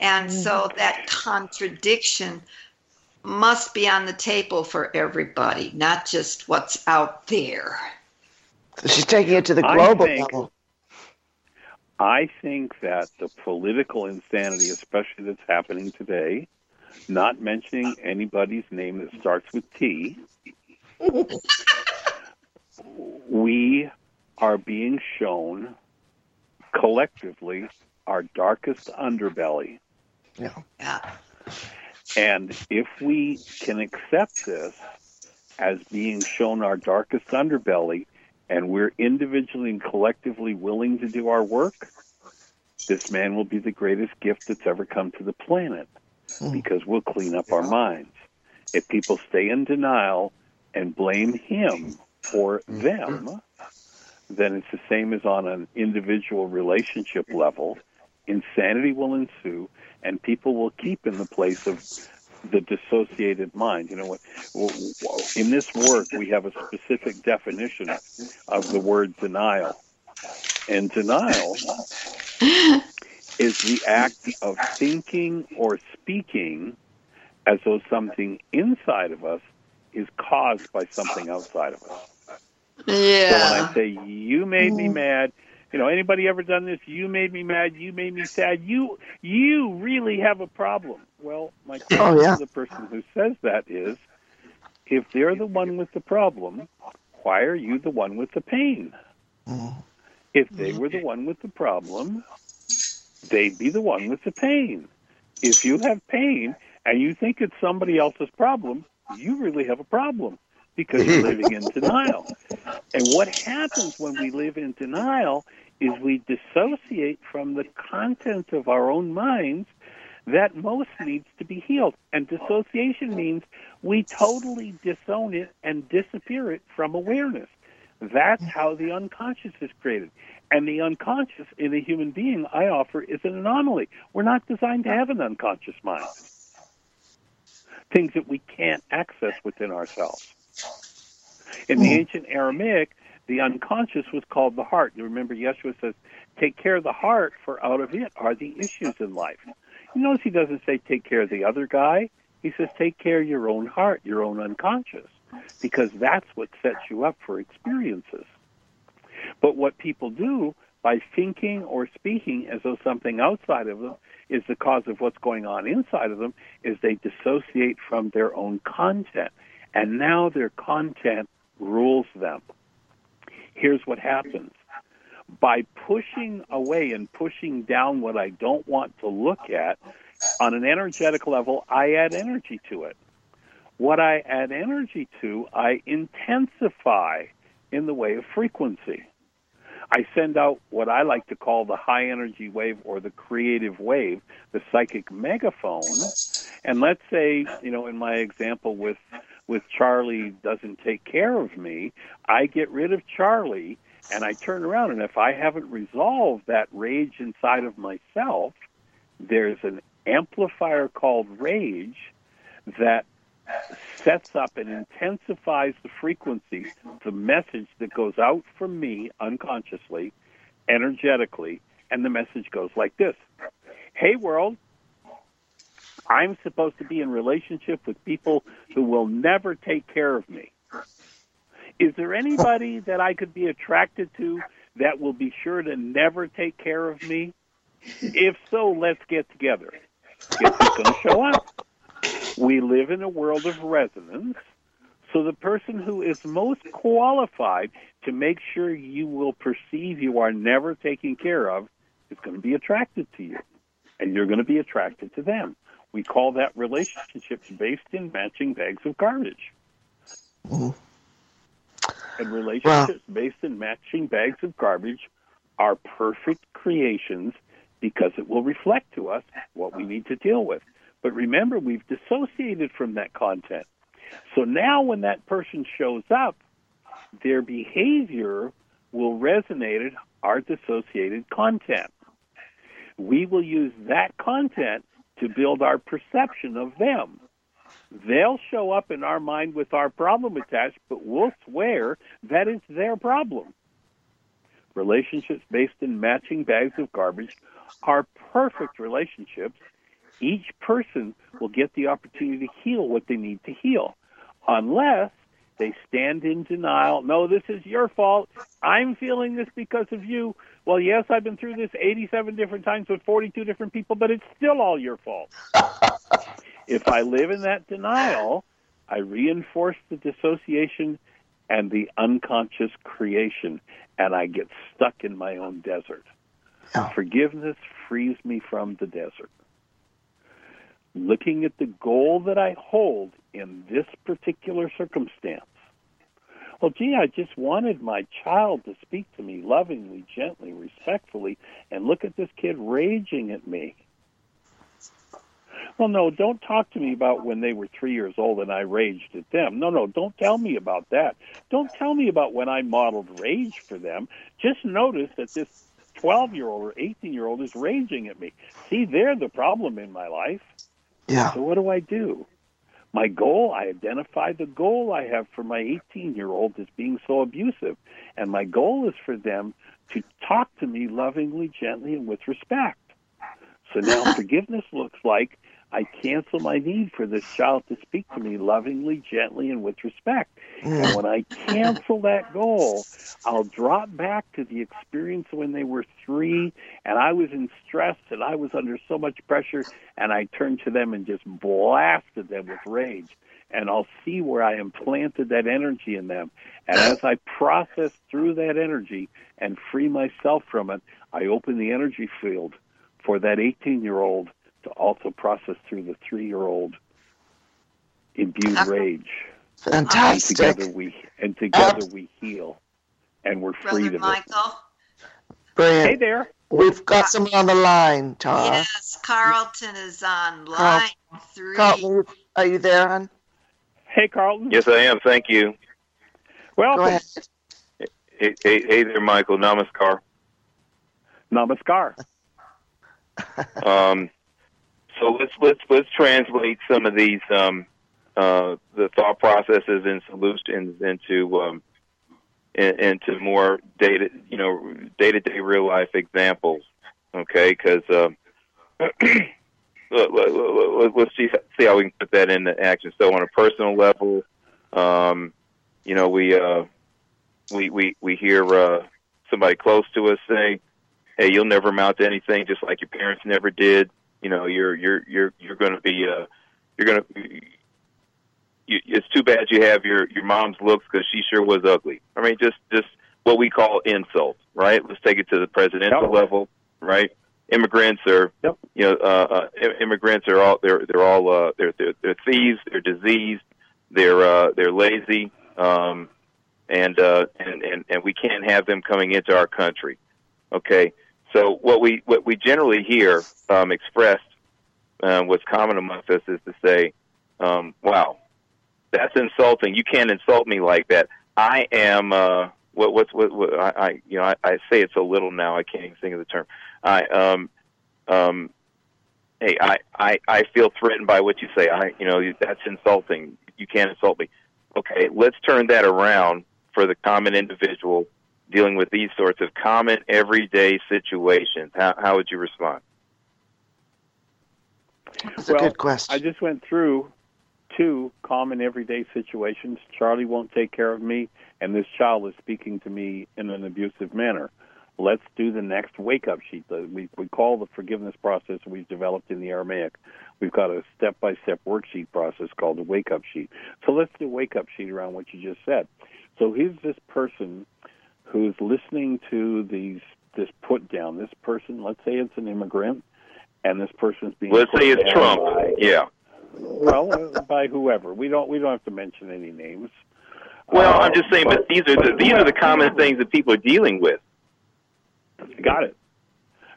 And so that contradiction must be on the table for everybody, not just what's out there. She's taking it to the I global think- level. I think that the political insanity, especially that's happening today, not mentioning anybody's name that starts with T, we are being shown collectively our darkest underbelly. Yeah. Yeah. And if we can accept this as being shown our darkest underbelly, and we're individually and collectively willing to do our work, this man will be the greatest gift that's ever come to the planet hmm. because we'll clean up our minds. If people stay in denial and blame him for mm-hmm. them, then it's the same as on an individual relationship level. Insanity will ensue, and people will keep in the place of the dissociated mind. You know what? In this work, we have a specific definition of the word denial, and denial is the act of thinking or speaking as though something inside of us is caused by something outside of us. So when I say you made me mm. mad, you know, anybody ever done this? You made me mad. You made me sad. You you really have a problem. Well, my question Oh, yeah. to the person who says that is, if they're the one with the problem, why are you the one with the pain? If they were the one with the problem, they'd be the one with the pain. If you have pain and you think it's somebody else's problem, you really have a problem because you're living in denial. And what happens when we live in denial is we dissociate from the content of our own minds that most needs to be healed. And dissociation means we totally disown it and disappear it from awareness. That's how the unconscious is created. And the unconscious in a human being, I offer, is an anomaly. We're not designed to have an unconscious mind. Things that we can't access within ourselves. In the hmm. ancient Aramaic, the unconscious was called the heart. You remember Yeshua says, take care of the heart, for out of it are the issues in life. You notice he doesn't say take care of the other guy. He says take care of your own heart, your own unconscious, because that's what sets you up for experiences. But what people do by thinking or speaking as though something outside of them is the cause of what's going on inside of them is they dissociate from their own content. And now their content rules them. Here's what happens. By pushing away and pushing down what I don't want to look at, On an energetic level, I add energy to it. What I add energy to, I intensify in the way of frequency. I send out what I like to call the high energy wave or the creative wave, the psychic megaphone. And let's say, you know, in my example with with Charlie doesn't take care of me, I get rid of Charlie and I turn around and if I haven't resolved that rage inside of myself, there's an amplifier called rage that sets up and intensifies the frequency, the message that goes out from me unconsciously, energetically, and the message goes like this. Hey, world, I'm supposed to be in relationship with people who will never take care of me. Is there anybody that I could be attracted to that will be sure to never take care of me? If so, let's get together. Guess who's going to show up? We live in a world of resonance. So the person who is most qualified to make sure you will perceive you are never taken care of is going to be attracted to you. And you're going to be attracted to them. We call that relationships based in matching bags of garbage. Mm-hmm. And relationships based in matching bags of garbage are perfect creations because it will reflect to us what we need to deal with. But remember, we've dissociated from that content. So now when that person shows up, their behavior will resonate with our dissociated content. We will use that content to build our perception of them. They'll show up in our mind with our problem attached, but we'll swear that it's their problem. Relationships based in matching bags of garbage are perfect relationships each person will get the opportunity to heal what they need to heal, unless they stand in denial. No, this is your fault. I'm feeling this because of you. Well, yes, I've been through this 87 different times with 42 different people, but it's still all your fault. if I live in that denial, I reinforce the dissociation and the unconscious creation, and I get stuck in my own desert. Forgiveness frees me from the desert looking at the goal that I hold in this particular circumstance. Well, gee, I just wanted my child to speak to me lovingly, gently, respectfully, and look at this kid raging at me. Well, no, don't talk to me about when they were three years old and I raged at them. No, no, don't tell me about that. Don't tell me about when I modeled rage for them. Just notice that this 12 year old or 18 year old is raging at me. See, they're the problem in my life. Yeah. So what do I do? My goal, I identify the goal I have for my 18 year old as being so abusive. And my goal is for them to talk to me lovingly, gently, and with respect. So now forgiveness looks like I cancel my need for this child to speak to me lovingly, gently, and with respect. And mm. when I cancel that goal, I'll drop back to the experience when they were three and I was in stress and I was under so much pressure, and I turned to them and just blasted them with rage. And I'll see where I implanted that energy in them. And as I process through that energy and free myself from it, I open the energy field for that 18 year old to also process through the three year old imbued rage. Fantastic. And together we and together we heal, and we're free Brother to Michael. Brilliant. Hey there. We've got someone on the line, Tara. Yes, Carlton is on line three. Carlton, are you there, hon? Hey, Carlton. Yes, I am. Thank you. Well, Go ahead. Hey, hey, hey there, Michael. Namaskar. Namaskar. Um, so let's let's let's translate some of these um, uh, the thought processes and solutions into um, in, into more data you know day to day real life examples. Okay, because um, let, let, let, let's see see how we can put that into action. So on a personal level, um, you know we uh, we we we hear uh, somebody close to us say, "Hey, you'll never amount to anything, just like your parents never did." You know, you're you're you're you're going to be uh, you're going to. You, it's too bad you have your your mom's looks because she sure was ugly. I mean, just just what we call insults, right? Let's take it to the presidential Yep. level, right? immigrants are yep. you know uh, uh, immigrants are all they're they're all uh, they're, they're they're thieves, they're diseased, they're uh, they're lazy, um, and uh, and and and we can't have them coming into our country. Okay, so what we what we generally hear um, expressed, um, what's common amongst us is to say, um, "Wow, that's insulting. You can't insult me like that. I am." Uh, what what's what, what I, I you know I, I say it so little now I can't even think of the term. I um um hey I I I feel threatened by what you say. I you know that's insulting. You can't insult me. Okay, let's turn that around for the common individual dealing with these sorts of common everyday situations. How how would you respond? That's well, a good question. I just went through two common everyday situations. Charlie won't take care of me, and this child is speaking to me in an abusive manner. Let's do the next wake up sheet. We, we call the forgiveness process we've developed in the Aramaic. We've got a step by step worksheet process called the wake up sheet. So let's do a wake up sheet around what you just said. So here's this person who's listening to these this put down. This person, let's say it's an immigrant, and this person's being let's say it's Trump. By, yeah. Well, uh, by whoever. We don't we don't have to mention any names. Well, uh, I'm just saying, but these are the these are the common things that people are dealing with. Got it.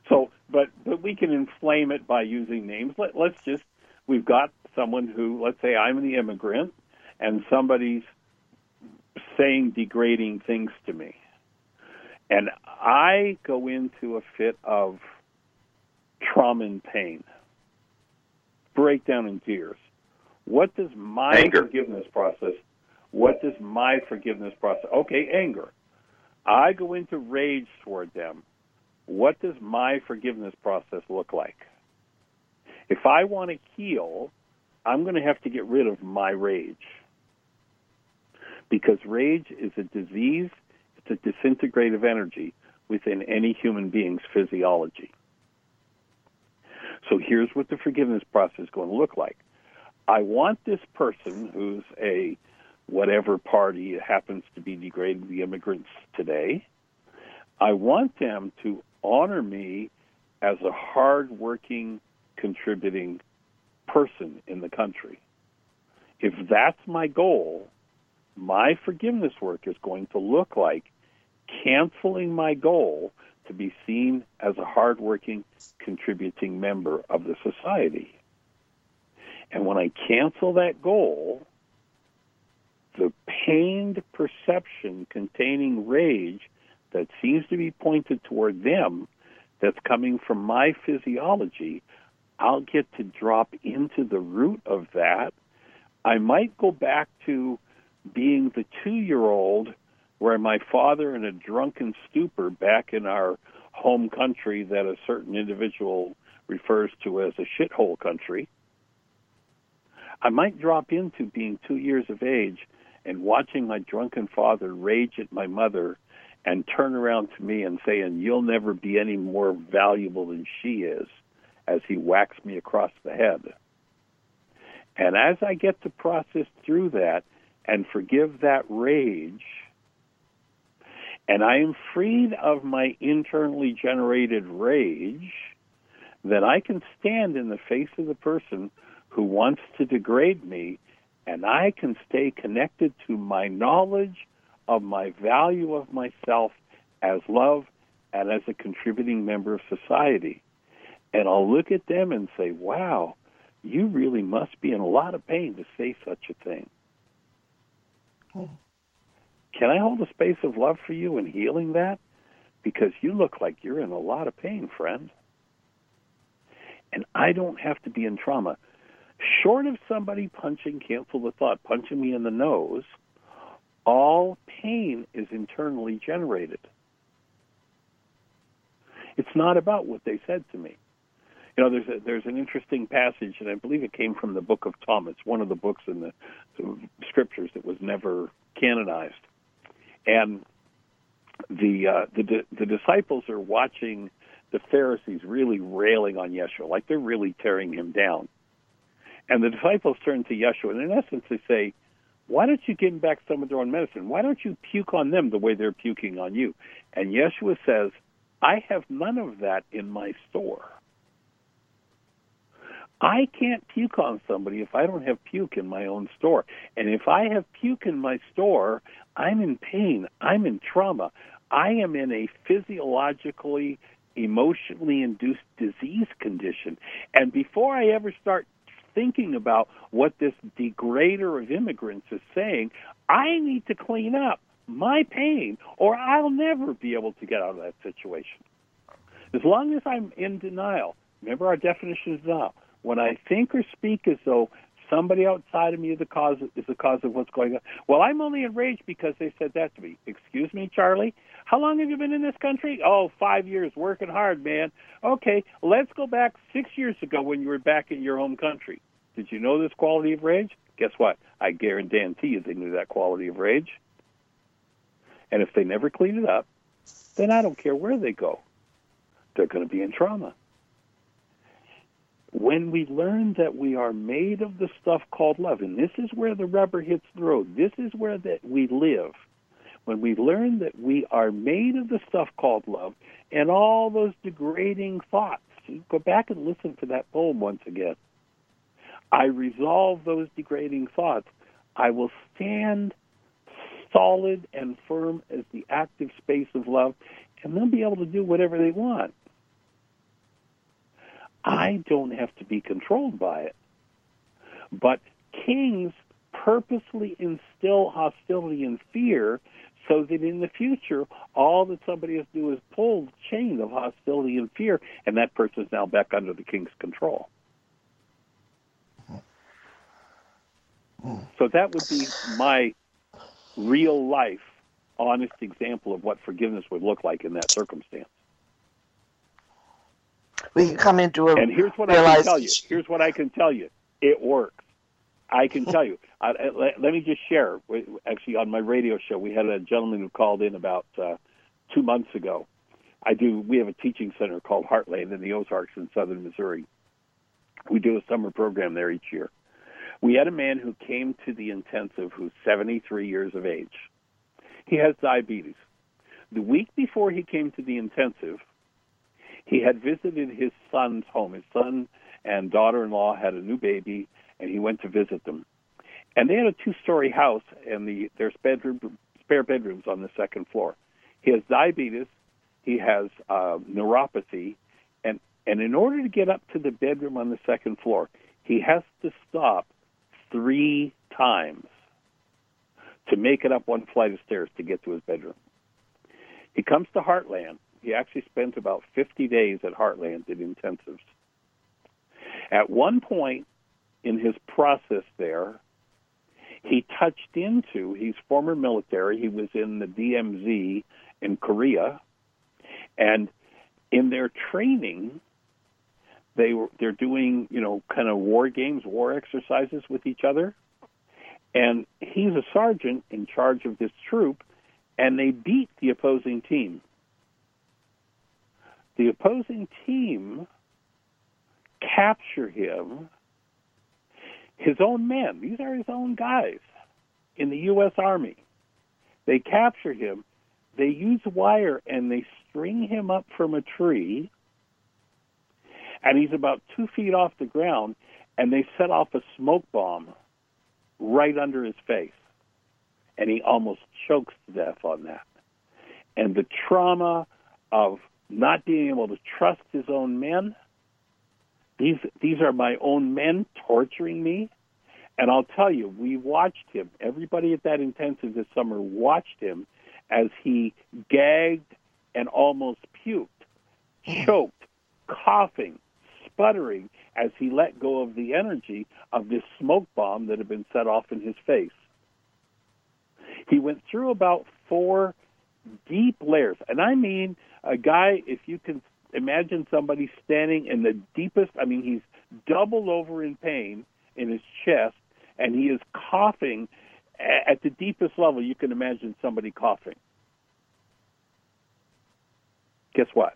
So, but but we can inflame it by using names. Let, let's just we've got someone who, let's say, I'm the immigrant, and somebody's saying degrading things to me, and I go into a fit of trauma and pain, breakdown in tears. What does my anger. forgiveness process? What does my forgiveness process? Okay, anger. I go into rage toward them. What does my forgiveness process look like? If I want to heal, I'm going to have to get rid of my rage. Because rage is a disease, a disintegrative energy within any human being's physiology. So here's what the forgiveness process is going to look like. I want this person who's a whatever party happens to be degrading the immigrants today, I want them to honor me as a hardworking, contributing person in the country. If that's my goal, my forgiveness work is going to look like canceling my goal to be seen as a hardworking, contributing member of the society. And when I cancel that goal, the pained perception containing rage that seems to be pointed toward them that's coming from my physiology, I'll get to drop into the root of that. I might go back to being the two year old where my father, in a drunken stupor back in our home country that a certain individual refers to as a shithole country, I might drop into being two years of age and watching my drunken father rage at my mother and turn around to me and saying, You'll never be any more valuable than she is, as he whacks me across the head. And as I get to process through that and forgive that rage, and I am freed of my internally generated rage, then I can stand in the face of the person who wants to degrade me and I can stay connected to my knowledge of my value of myself as love and as a contributing member of society. And I'll look at them and say, wow, you really must be in a lot of pain to say such a thing. Can I hold a space of love for you and healing that? Because you look like you're in a lot of pain, friend. And I don't have to be in trauma short of somebody punching, cancel the thought, punching me in the nose, all pain is internally generated. It's not about what they said to me. You know, there's a, there's an interesting passage, and I believe it came from the Book of Thomas, one of the books in the, the scriptures that was never canonized. And the uh, the the disciples are watching the Pharisees really railing on Yeshua, like they're really tearing him down. And the disciples turn to Yeshua, and in essence, they say, Why don't you give them back some of their own medicine? Why don't you puke on them the way they're puking on you? And Yeshua says, I have none of that in my store. I can't puke on somebody if I don't have puke in my own store. And if I have puke in my store, I'm in pain. I'm in trauma. I am in a physiologically, emotionally induced disease condition. And before I ever start thinking about what this degrader of immigrants is saying, I need to clean up my pain or I'll never be able to get out of that situation. As long as I'm in denial, remember our definition is now when I think or speak as though somebody outside of me is the cause is the cause of what's going on. Well, I'm only enraged because they said that to me. Excuse me, Charlie. How long have you been in this country? Oh, five years, working hard, man. Okay, let's go back six years ago when you were back in your home country. Did you know this quality of rage? Guess what? I guarantee you they knew that quality of rage. And if they never clean it up, then I don't care where they go. They're going to be in trauma when we learn that we are made of the stuff called love, and this is where the rubber hits the road, this is where that we live. When we learn that we are made of the stuff called love and all those degrading thoughts, go back and listen to that poem once again. I resolve those degrading thoughts. I will stand solid and firm as the active space of love, and they'll be able to do whatever they want. I don't have to be controlled by it. But kings purposely instill hostility and fear so that in the future, all that somebody has to do is pull the chain of hostility and fear, and that person is now back under the king's control. So that would be my real life, honest example of what forgiveness would look like in that circumstance we can come into a and here's what I can tell you. Here's what I can tell you. It works. I can tell you. I, let, let, me just share. Actually, on my radio show, we had a gentleman who called in about uh, two months ago. I do. We have a teaching center called Heartland in the Ozarks in southern Missouri. We do a summer program there each year. We had a man who came to the intensive who's 73 years of age. He has diabetes. The week before he came to the intensive, he had visited his son's home. His son and daughter-in-law had a new baby, and he went to visit them. And they had a two-story house, and the there's bedroom spare bedrooms on the second floor. He has diabetes. He has uh, neuropathy, and and in order to get up to the bedroom on the second floor, he has to stop three times to make it up one flight of stairs to get to his bedroom. He comes to Heartland, he actually spent about 50 days at Heartland in intensives. At one point in his process there, he touched into, he's former military, he was in the DMZ in Korea, and in their training, they were they're doing you know kind of war games, war exercises with each other, and he's a sergeant in charge of this troop, and they beat the opposing team the opposing team capture him, his own men, these are his own guys in the U.S. Army. They capture him, they use wire and they string him up from a tree, and he's about two feet off the ground, and they set off a smoke bomb right under his face. And he almost chokes to death on that. And the trauma of not being able to trust his own men. These these are my own men torturing me. And I'll tell you, we watched him. Everybody at that intensive this summer watched him as he gagged and almost puked, choked, coughing, sputtering as he let go of the energy of this smoke bomb that had been set off in his face. He went through about four deep layers, and I mean a guy, if you can imagine somebody standing in the deepest, I mean, he's doubled over in pain in his chest, and he is coughing at the deepest level you can imagine somebody coughing. Guess what?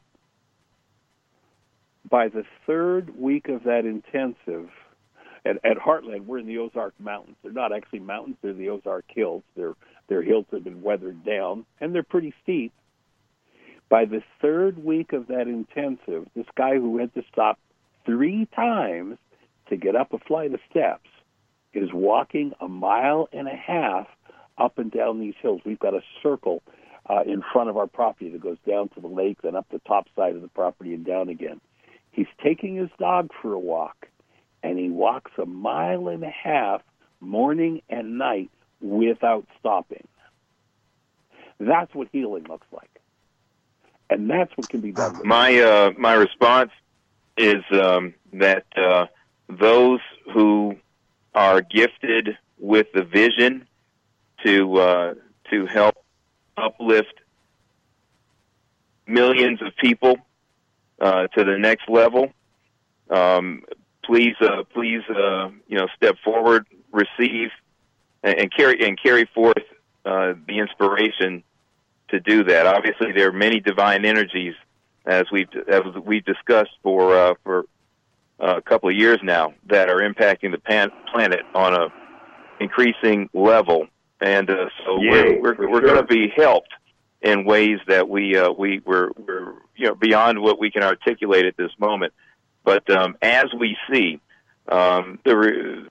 By the third week of that intensive, at, at Heartland, we're in the Ozark Mountains. They're not actually mountains; they're the Ozark Hills. They're they're hills have been weathered down, and they're pretty steep By the third week of that intensive, this guy who had to stop three times to get up a flight of steps is walking a mile and a half up and down these hills. We've got a circle uh, in front of our property that goes down to the lake, then up the top side of the property and down again. He's taking his dog for a walk, and he walks a mile and a half morning and night without stopping. That's what healing looks like, and that's what can be done. my uh, my response is um, that uh, those who are gifted with the vision to uh, to help uplift millions of people uh, to the next level. Um, please, uh, please, uh, you know, step forward, receive, and, and carry and carry forth uh, the inspiration to do that. Obviously, there are many divine energies, as we've as we've discussed for uh, for uh, a couple of years now, that are impacting the pan- planet on a increasing level, and uh, so we're we're, we're sure. going to be helped in ways that we uh, we we're, we're you know beyond what we can articulate at this moment. But um, as we see, um, the re-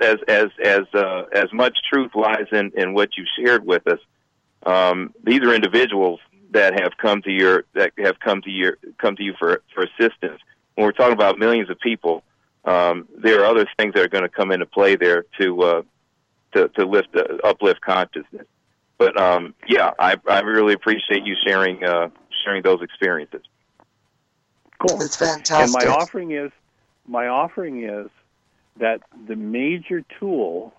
as as as uh, as much truth lies in in what you shared with us. Um, these are individuals that have come to your that have come to your come to you for for assistance. When we're talking about millions of people, um, there are other things that are going to come into play there to uh, to to lift uh, uplift consciousness. But um, yeah, I I really appreciate you sharing uh, sharing those experiences. Cool. It's fantastic. And my offering is my offering is that the major tool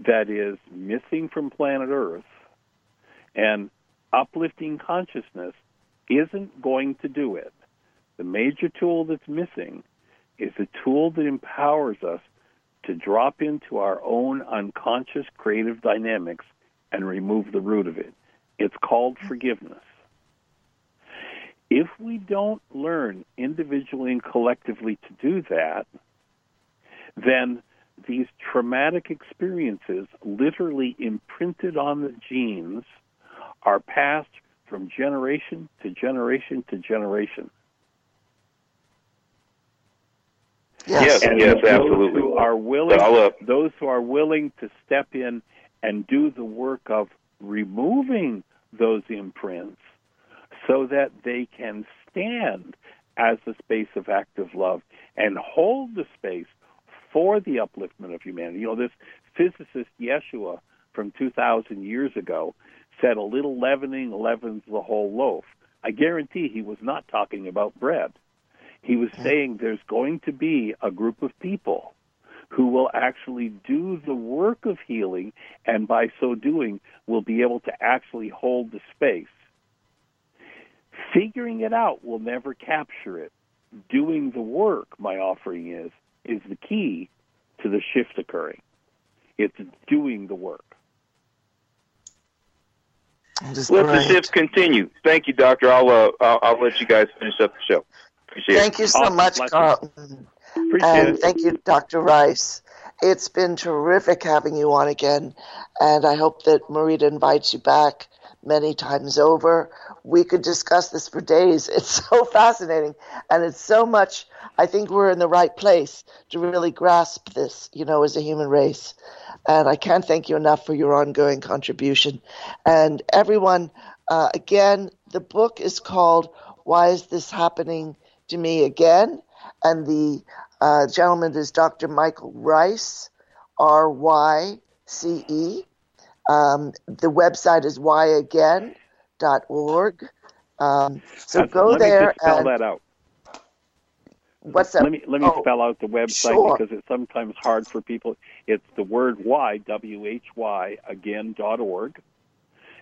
that is missing from planet Earth and uplifting consciousness isn't going to do it. The major tool that's missing is a tool that empowers us to drop into our own unconscious creative dynamics and remove the root of it. It's called forgiveness. If we don't learn individually and collectively to do that, then these traumatic experiences, literally imprinted on the genes, are passed from generation to generation to generation. Yes. Yes, And yes, those absolutely. Who are willing, I'll, uh, those who are willing to step in and do the work of removing those imprints, so that they can stand as the space of active love and hold the space for the upliftment of humanity. You know, this physicist Yeshua from 2,000 years ago said, "A little leavening leavens the whole loaf." I guarantee he was not talking about bread. He was saying there's going to be a group of people who will actually do the work of healing, and by so doing, will be able to actually hold the space. Figuring it out will never capture it. Doing the work, my offering is, is the key to the shift occurring. It's doing the work. Just Let great. the shift continue. Thank you, Doctor. I'll, uh, I'll I'll let you guys finish up the show. Appreciate Thank you so Awesome. much, Bless you. Carlton. Appreciate And it. thank you, Dr. Ryce. It's been terrific having you on again, and I hope that Marietta invites you back many times over. We could discuss this for days. It's so fascinating, and it's so much. I think we're in the right place to really grasp this, you know, as a human race. And I can't thank you enough for your ongoing contribution. And everyone, uh, again, the book is called Why Is This Happening to Me Again? And the uh, gentleman is Dr. Michael Ryce, R Y C E. Um, the website is whyagain.org. Um, so go let there me spell and that out. what's that? Let me let me Oh, spell out the website sure. because it's sometimes hard for people. It's the word Y W H Y again dot org,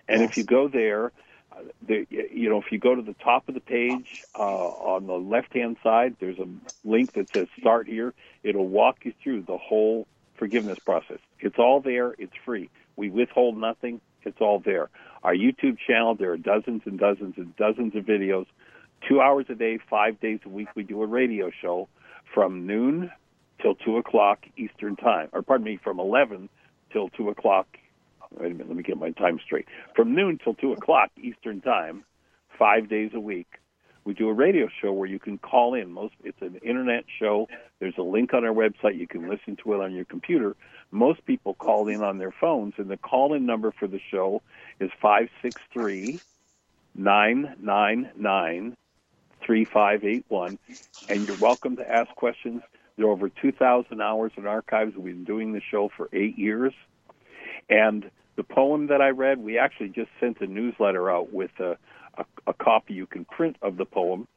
and if you go there, uh, the, you know if you go to the top of the page uh, on the left hand side, there's a link that says Start Here. It'll walk you through the whole forgiveness process. It's all there. It's free. We withhold nothing. It's all there. Our YouTube channel, there are dozens and dozens and dozens of videos two hours a day, five days a week. We do a radio show from noon till two o'clock Eastern time, or pardon me, from eleven till two o'clock. Wait a minute, let me get my time straight. From noon till two o'clock Eastern time, five days a week. We do a radio show where you can call in. Most it's an internet show. There's a link on our website. You can listen to it on your computer. Most people call in on their phones, and the call-in number for the show is five six three nine nine nine three five eight one, and you're welcome to ask questions. There are over 2,000 hours in archives. We've been doing the show for eight years. And the poem that I read, we actually just sent a newsletter out with a, a, a copy you can print of the poem.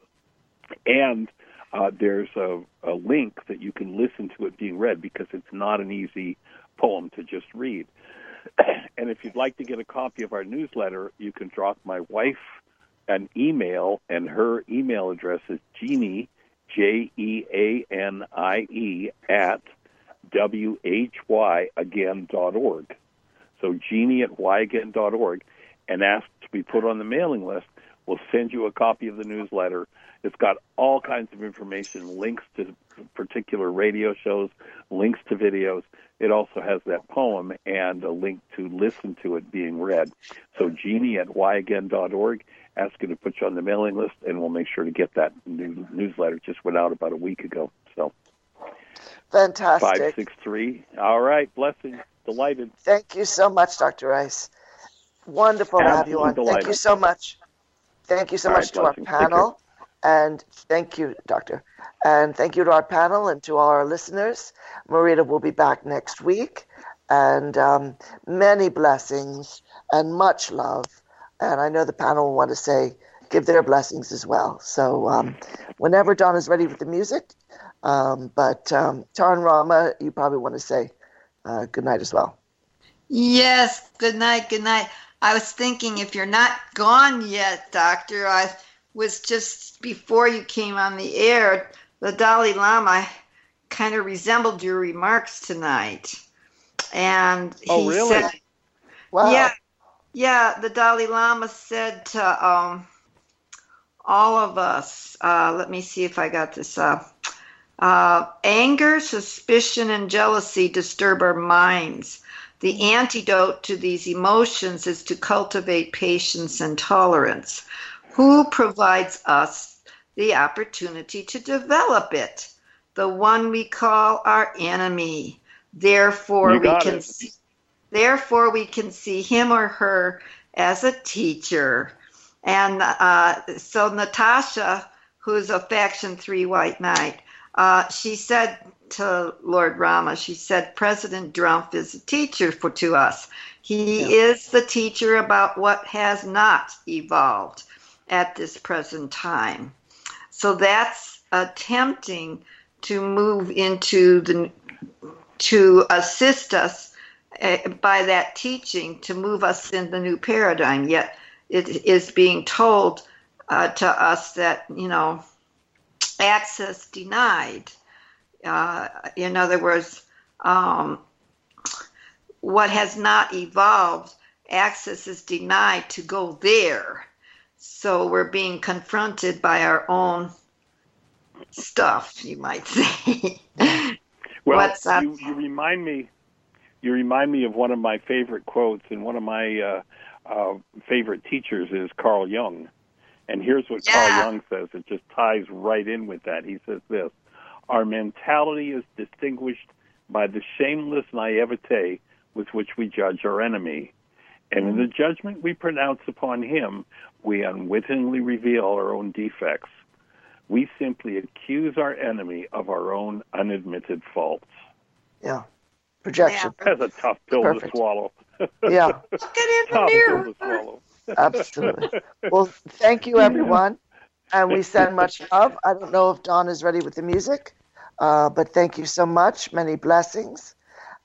And uh, there's a, a link that you can listen to it being read because it's not an easy poem to just read. and if you'd like to get a copy of our newsletter, you can drop my wife an email, and her email address is Jeanie, J E A N I E, at whyagain.org. So Jeanie at whyagain.org, and ask to be put on the mailing list. We'll send you a copy of the newsletter. It's got all kinds of information, links to particular radio shows, links to videos. It also has that poem and a link to listen to it being read. So Jeanie at whyagain.org ask asking to put you on the mailing list, and we'll make sure to get that new newsletter. Just went out about a week ago. So fantastic. Five six three. All right, blessings. Delighted. Thank you so much, Dr. Ryce. Wonderful Absolutely to have you on. Delighted. Thank you so much. Thank you so All much right, to blessings. our panel. And thank you, Doctor. And thank you to our panel and to all our listeners. Marietta will be back next week. And um, many blessings and much love and I know the panel will want to say, give their blessings as well. So um, whenever Don is ready with the music, um, but um, Taran Rama, you probably want to say uh, good night as well. Yes, good night, good night. I was thinking if you're not gone yet, Doctor, I was just before you came on the air, the Dalai Lama kind of resembled your remarks tonight. And oh, he really? said, wow. Yeah, yeah, the Dalai Lama said to um, all of us, uh, let me see if I got this up. Uh, anger, suspicion, and jealousy disturb our minds. The antidote to these emotions is to cultivate patience and tolerance. Who provides us the opportunity to develop it? The one we call our enemy. Therefore, we can it. see Therefore, we can see him or her as a teacher. And uh, so, Natasha, who's a Faction 3 White Knight, uh, she said to Lord Rama, she said, President Trump is a teacher for to us. He yeah. is the teacher about what has not evolved at this present time. So that's attempting to move into the to assist us uh, by that teaching to move us in the new paradigm. Yet it is being told uh, to us that, you know, access denied. Uh, in other words, um, what has not evolved, access is denied to go there. So we're being confronted by our own stuff, you might say. well, you, you remind me you remind me of one of my favorite quotes, and one of my uh, uh, favorite teachers is Carl Jung. And here's what yeah. Carl Jung says. It just ties right in with that. He says this Our mentality is distinguished by the shameless naivete with which we judge our enemy. And in the judgment we pronounce upon him, we unwittingly reveal our own defects. We simply accuse our enemy of our own unadmitted faults. Yeah projection. Yeah. That's a tough pill Perfect. to swallow. Yeah. Look at in the mirror. Absolutely. Well, thank you, everyone. And we send much love. I don't know if Don is ready with the music, uh, but thank you so much. Many blessings.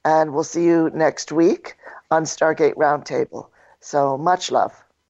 And we'll see you next week on Stargate Roundtable. So much love.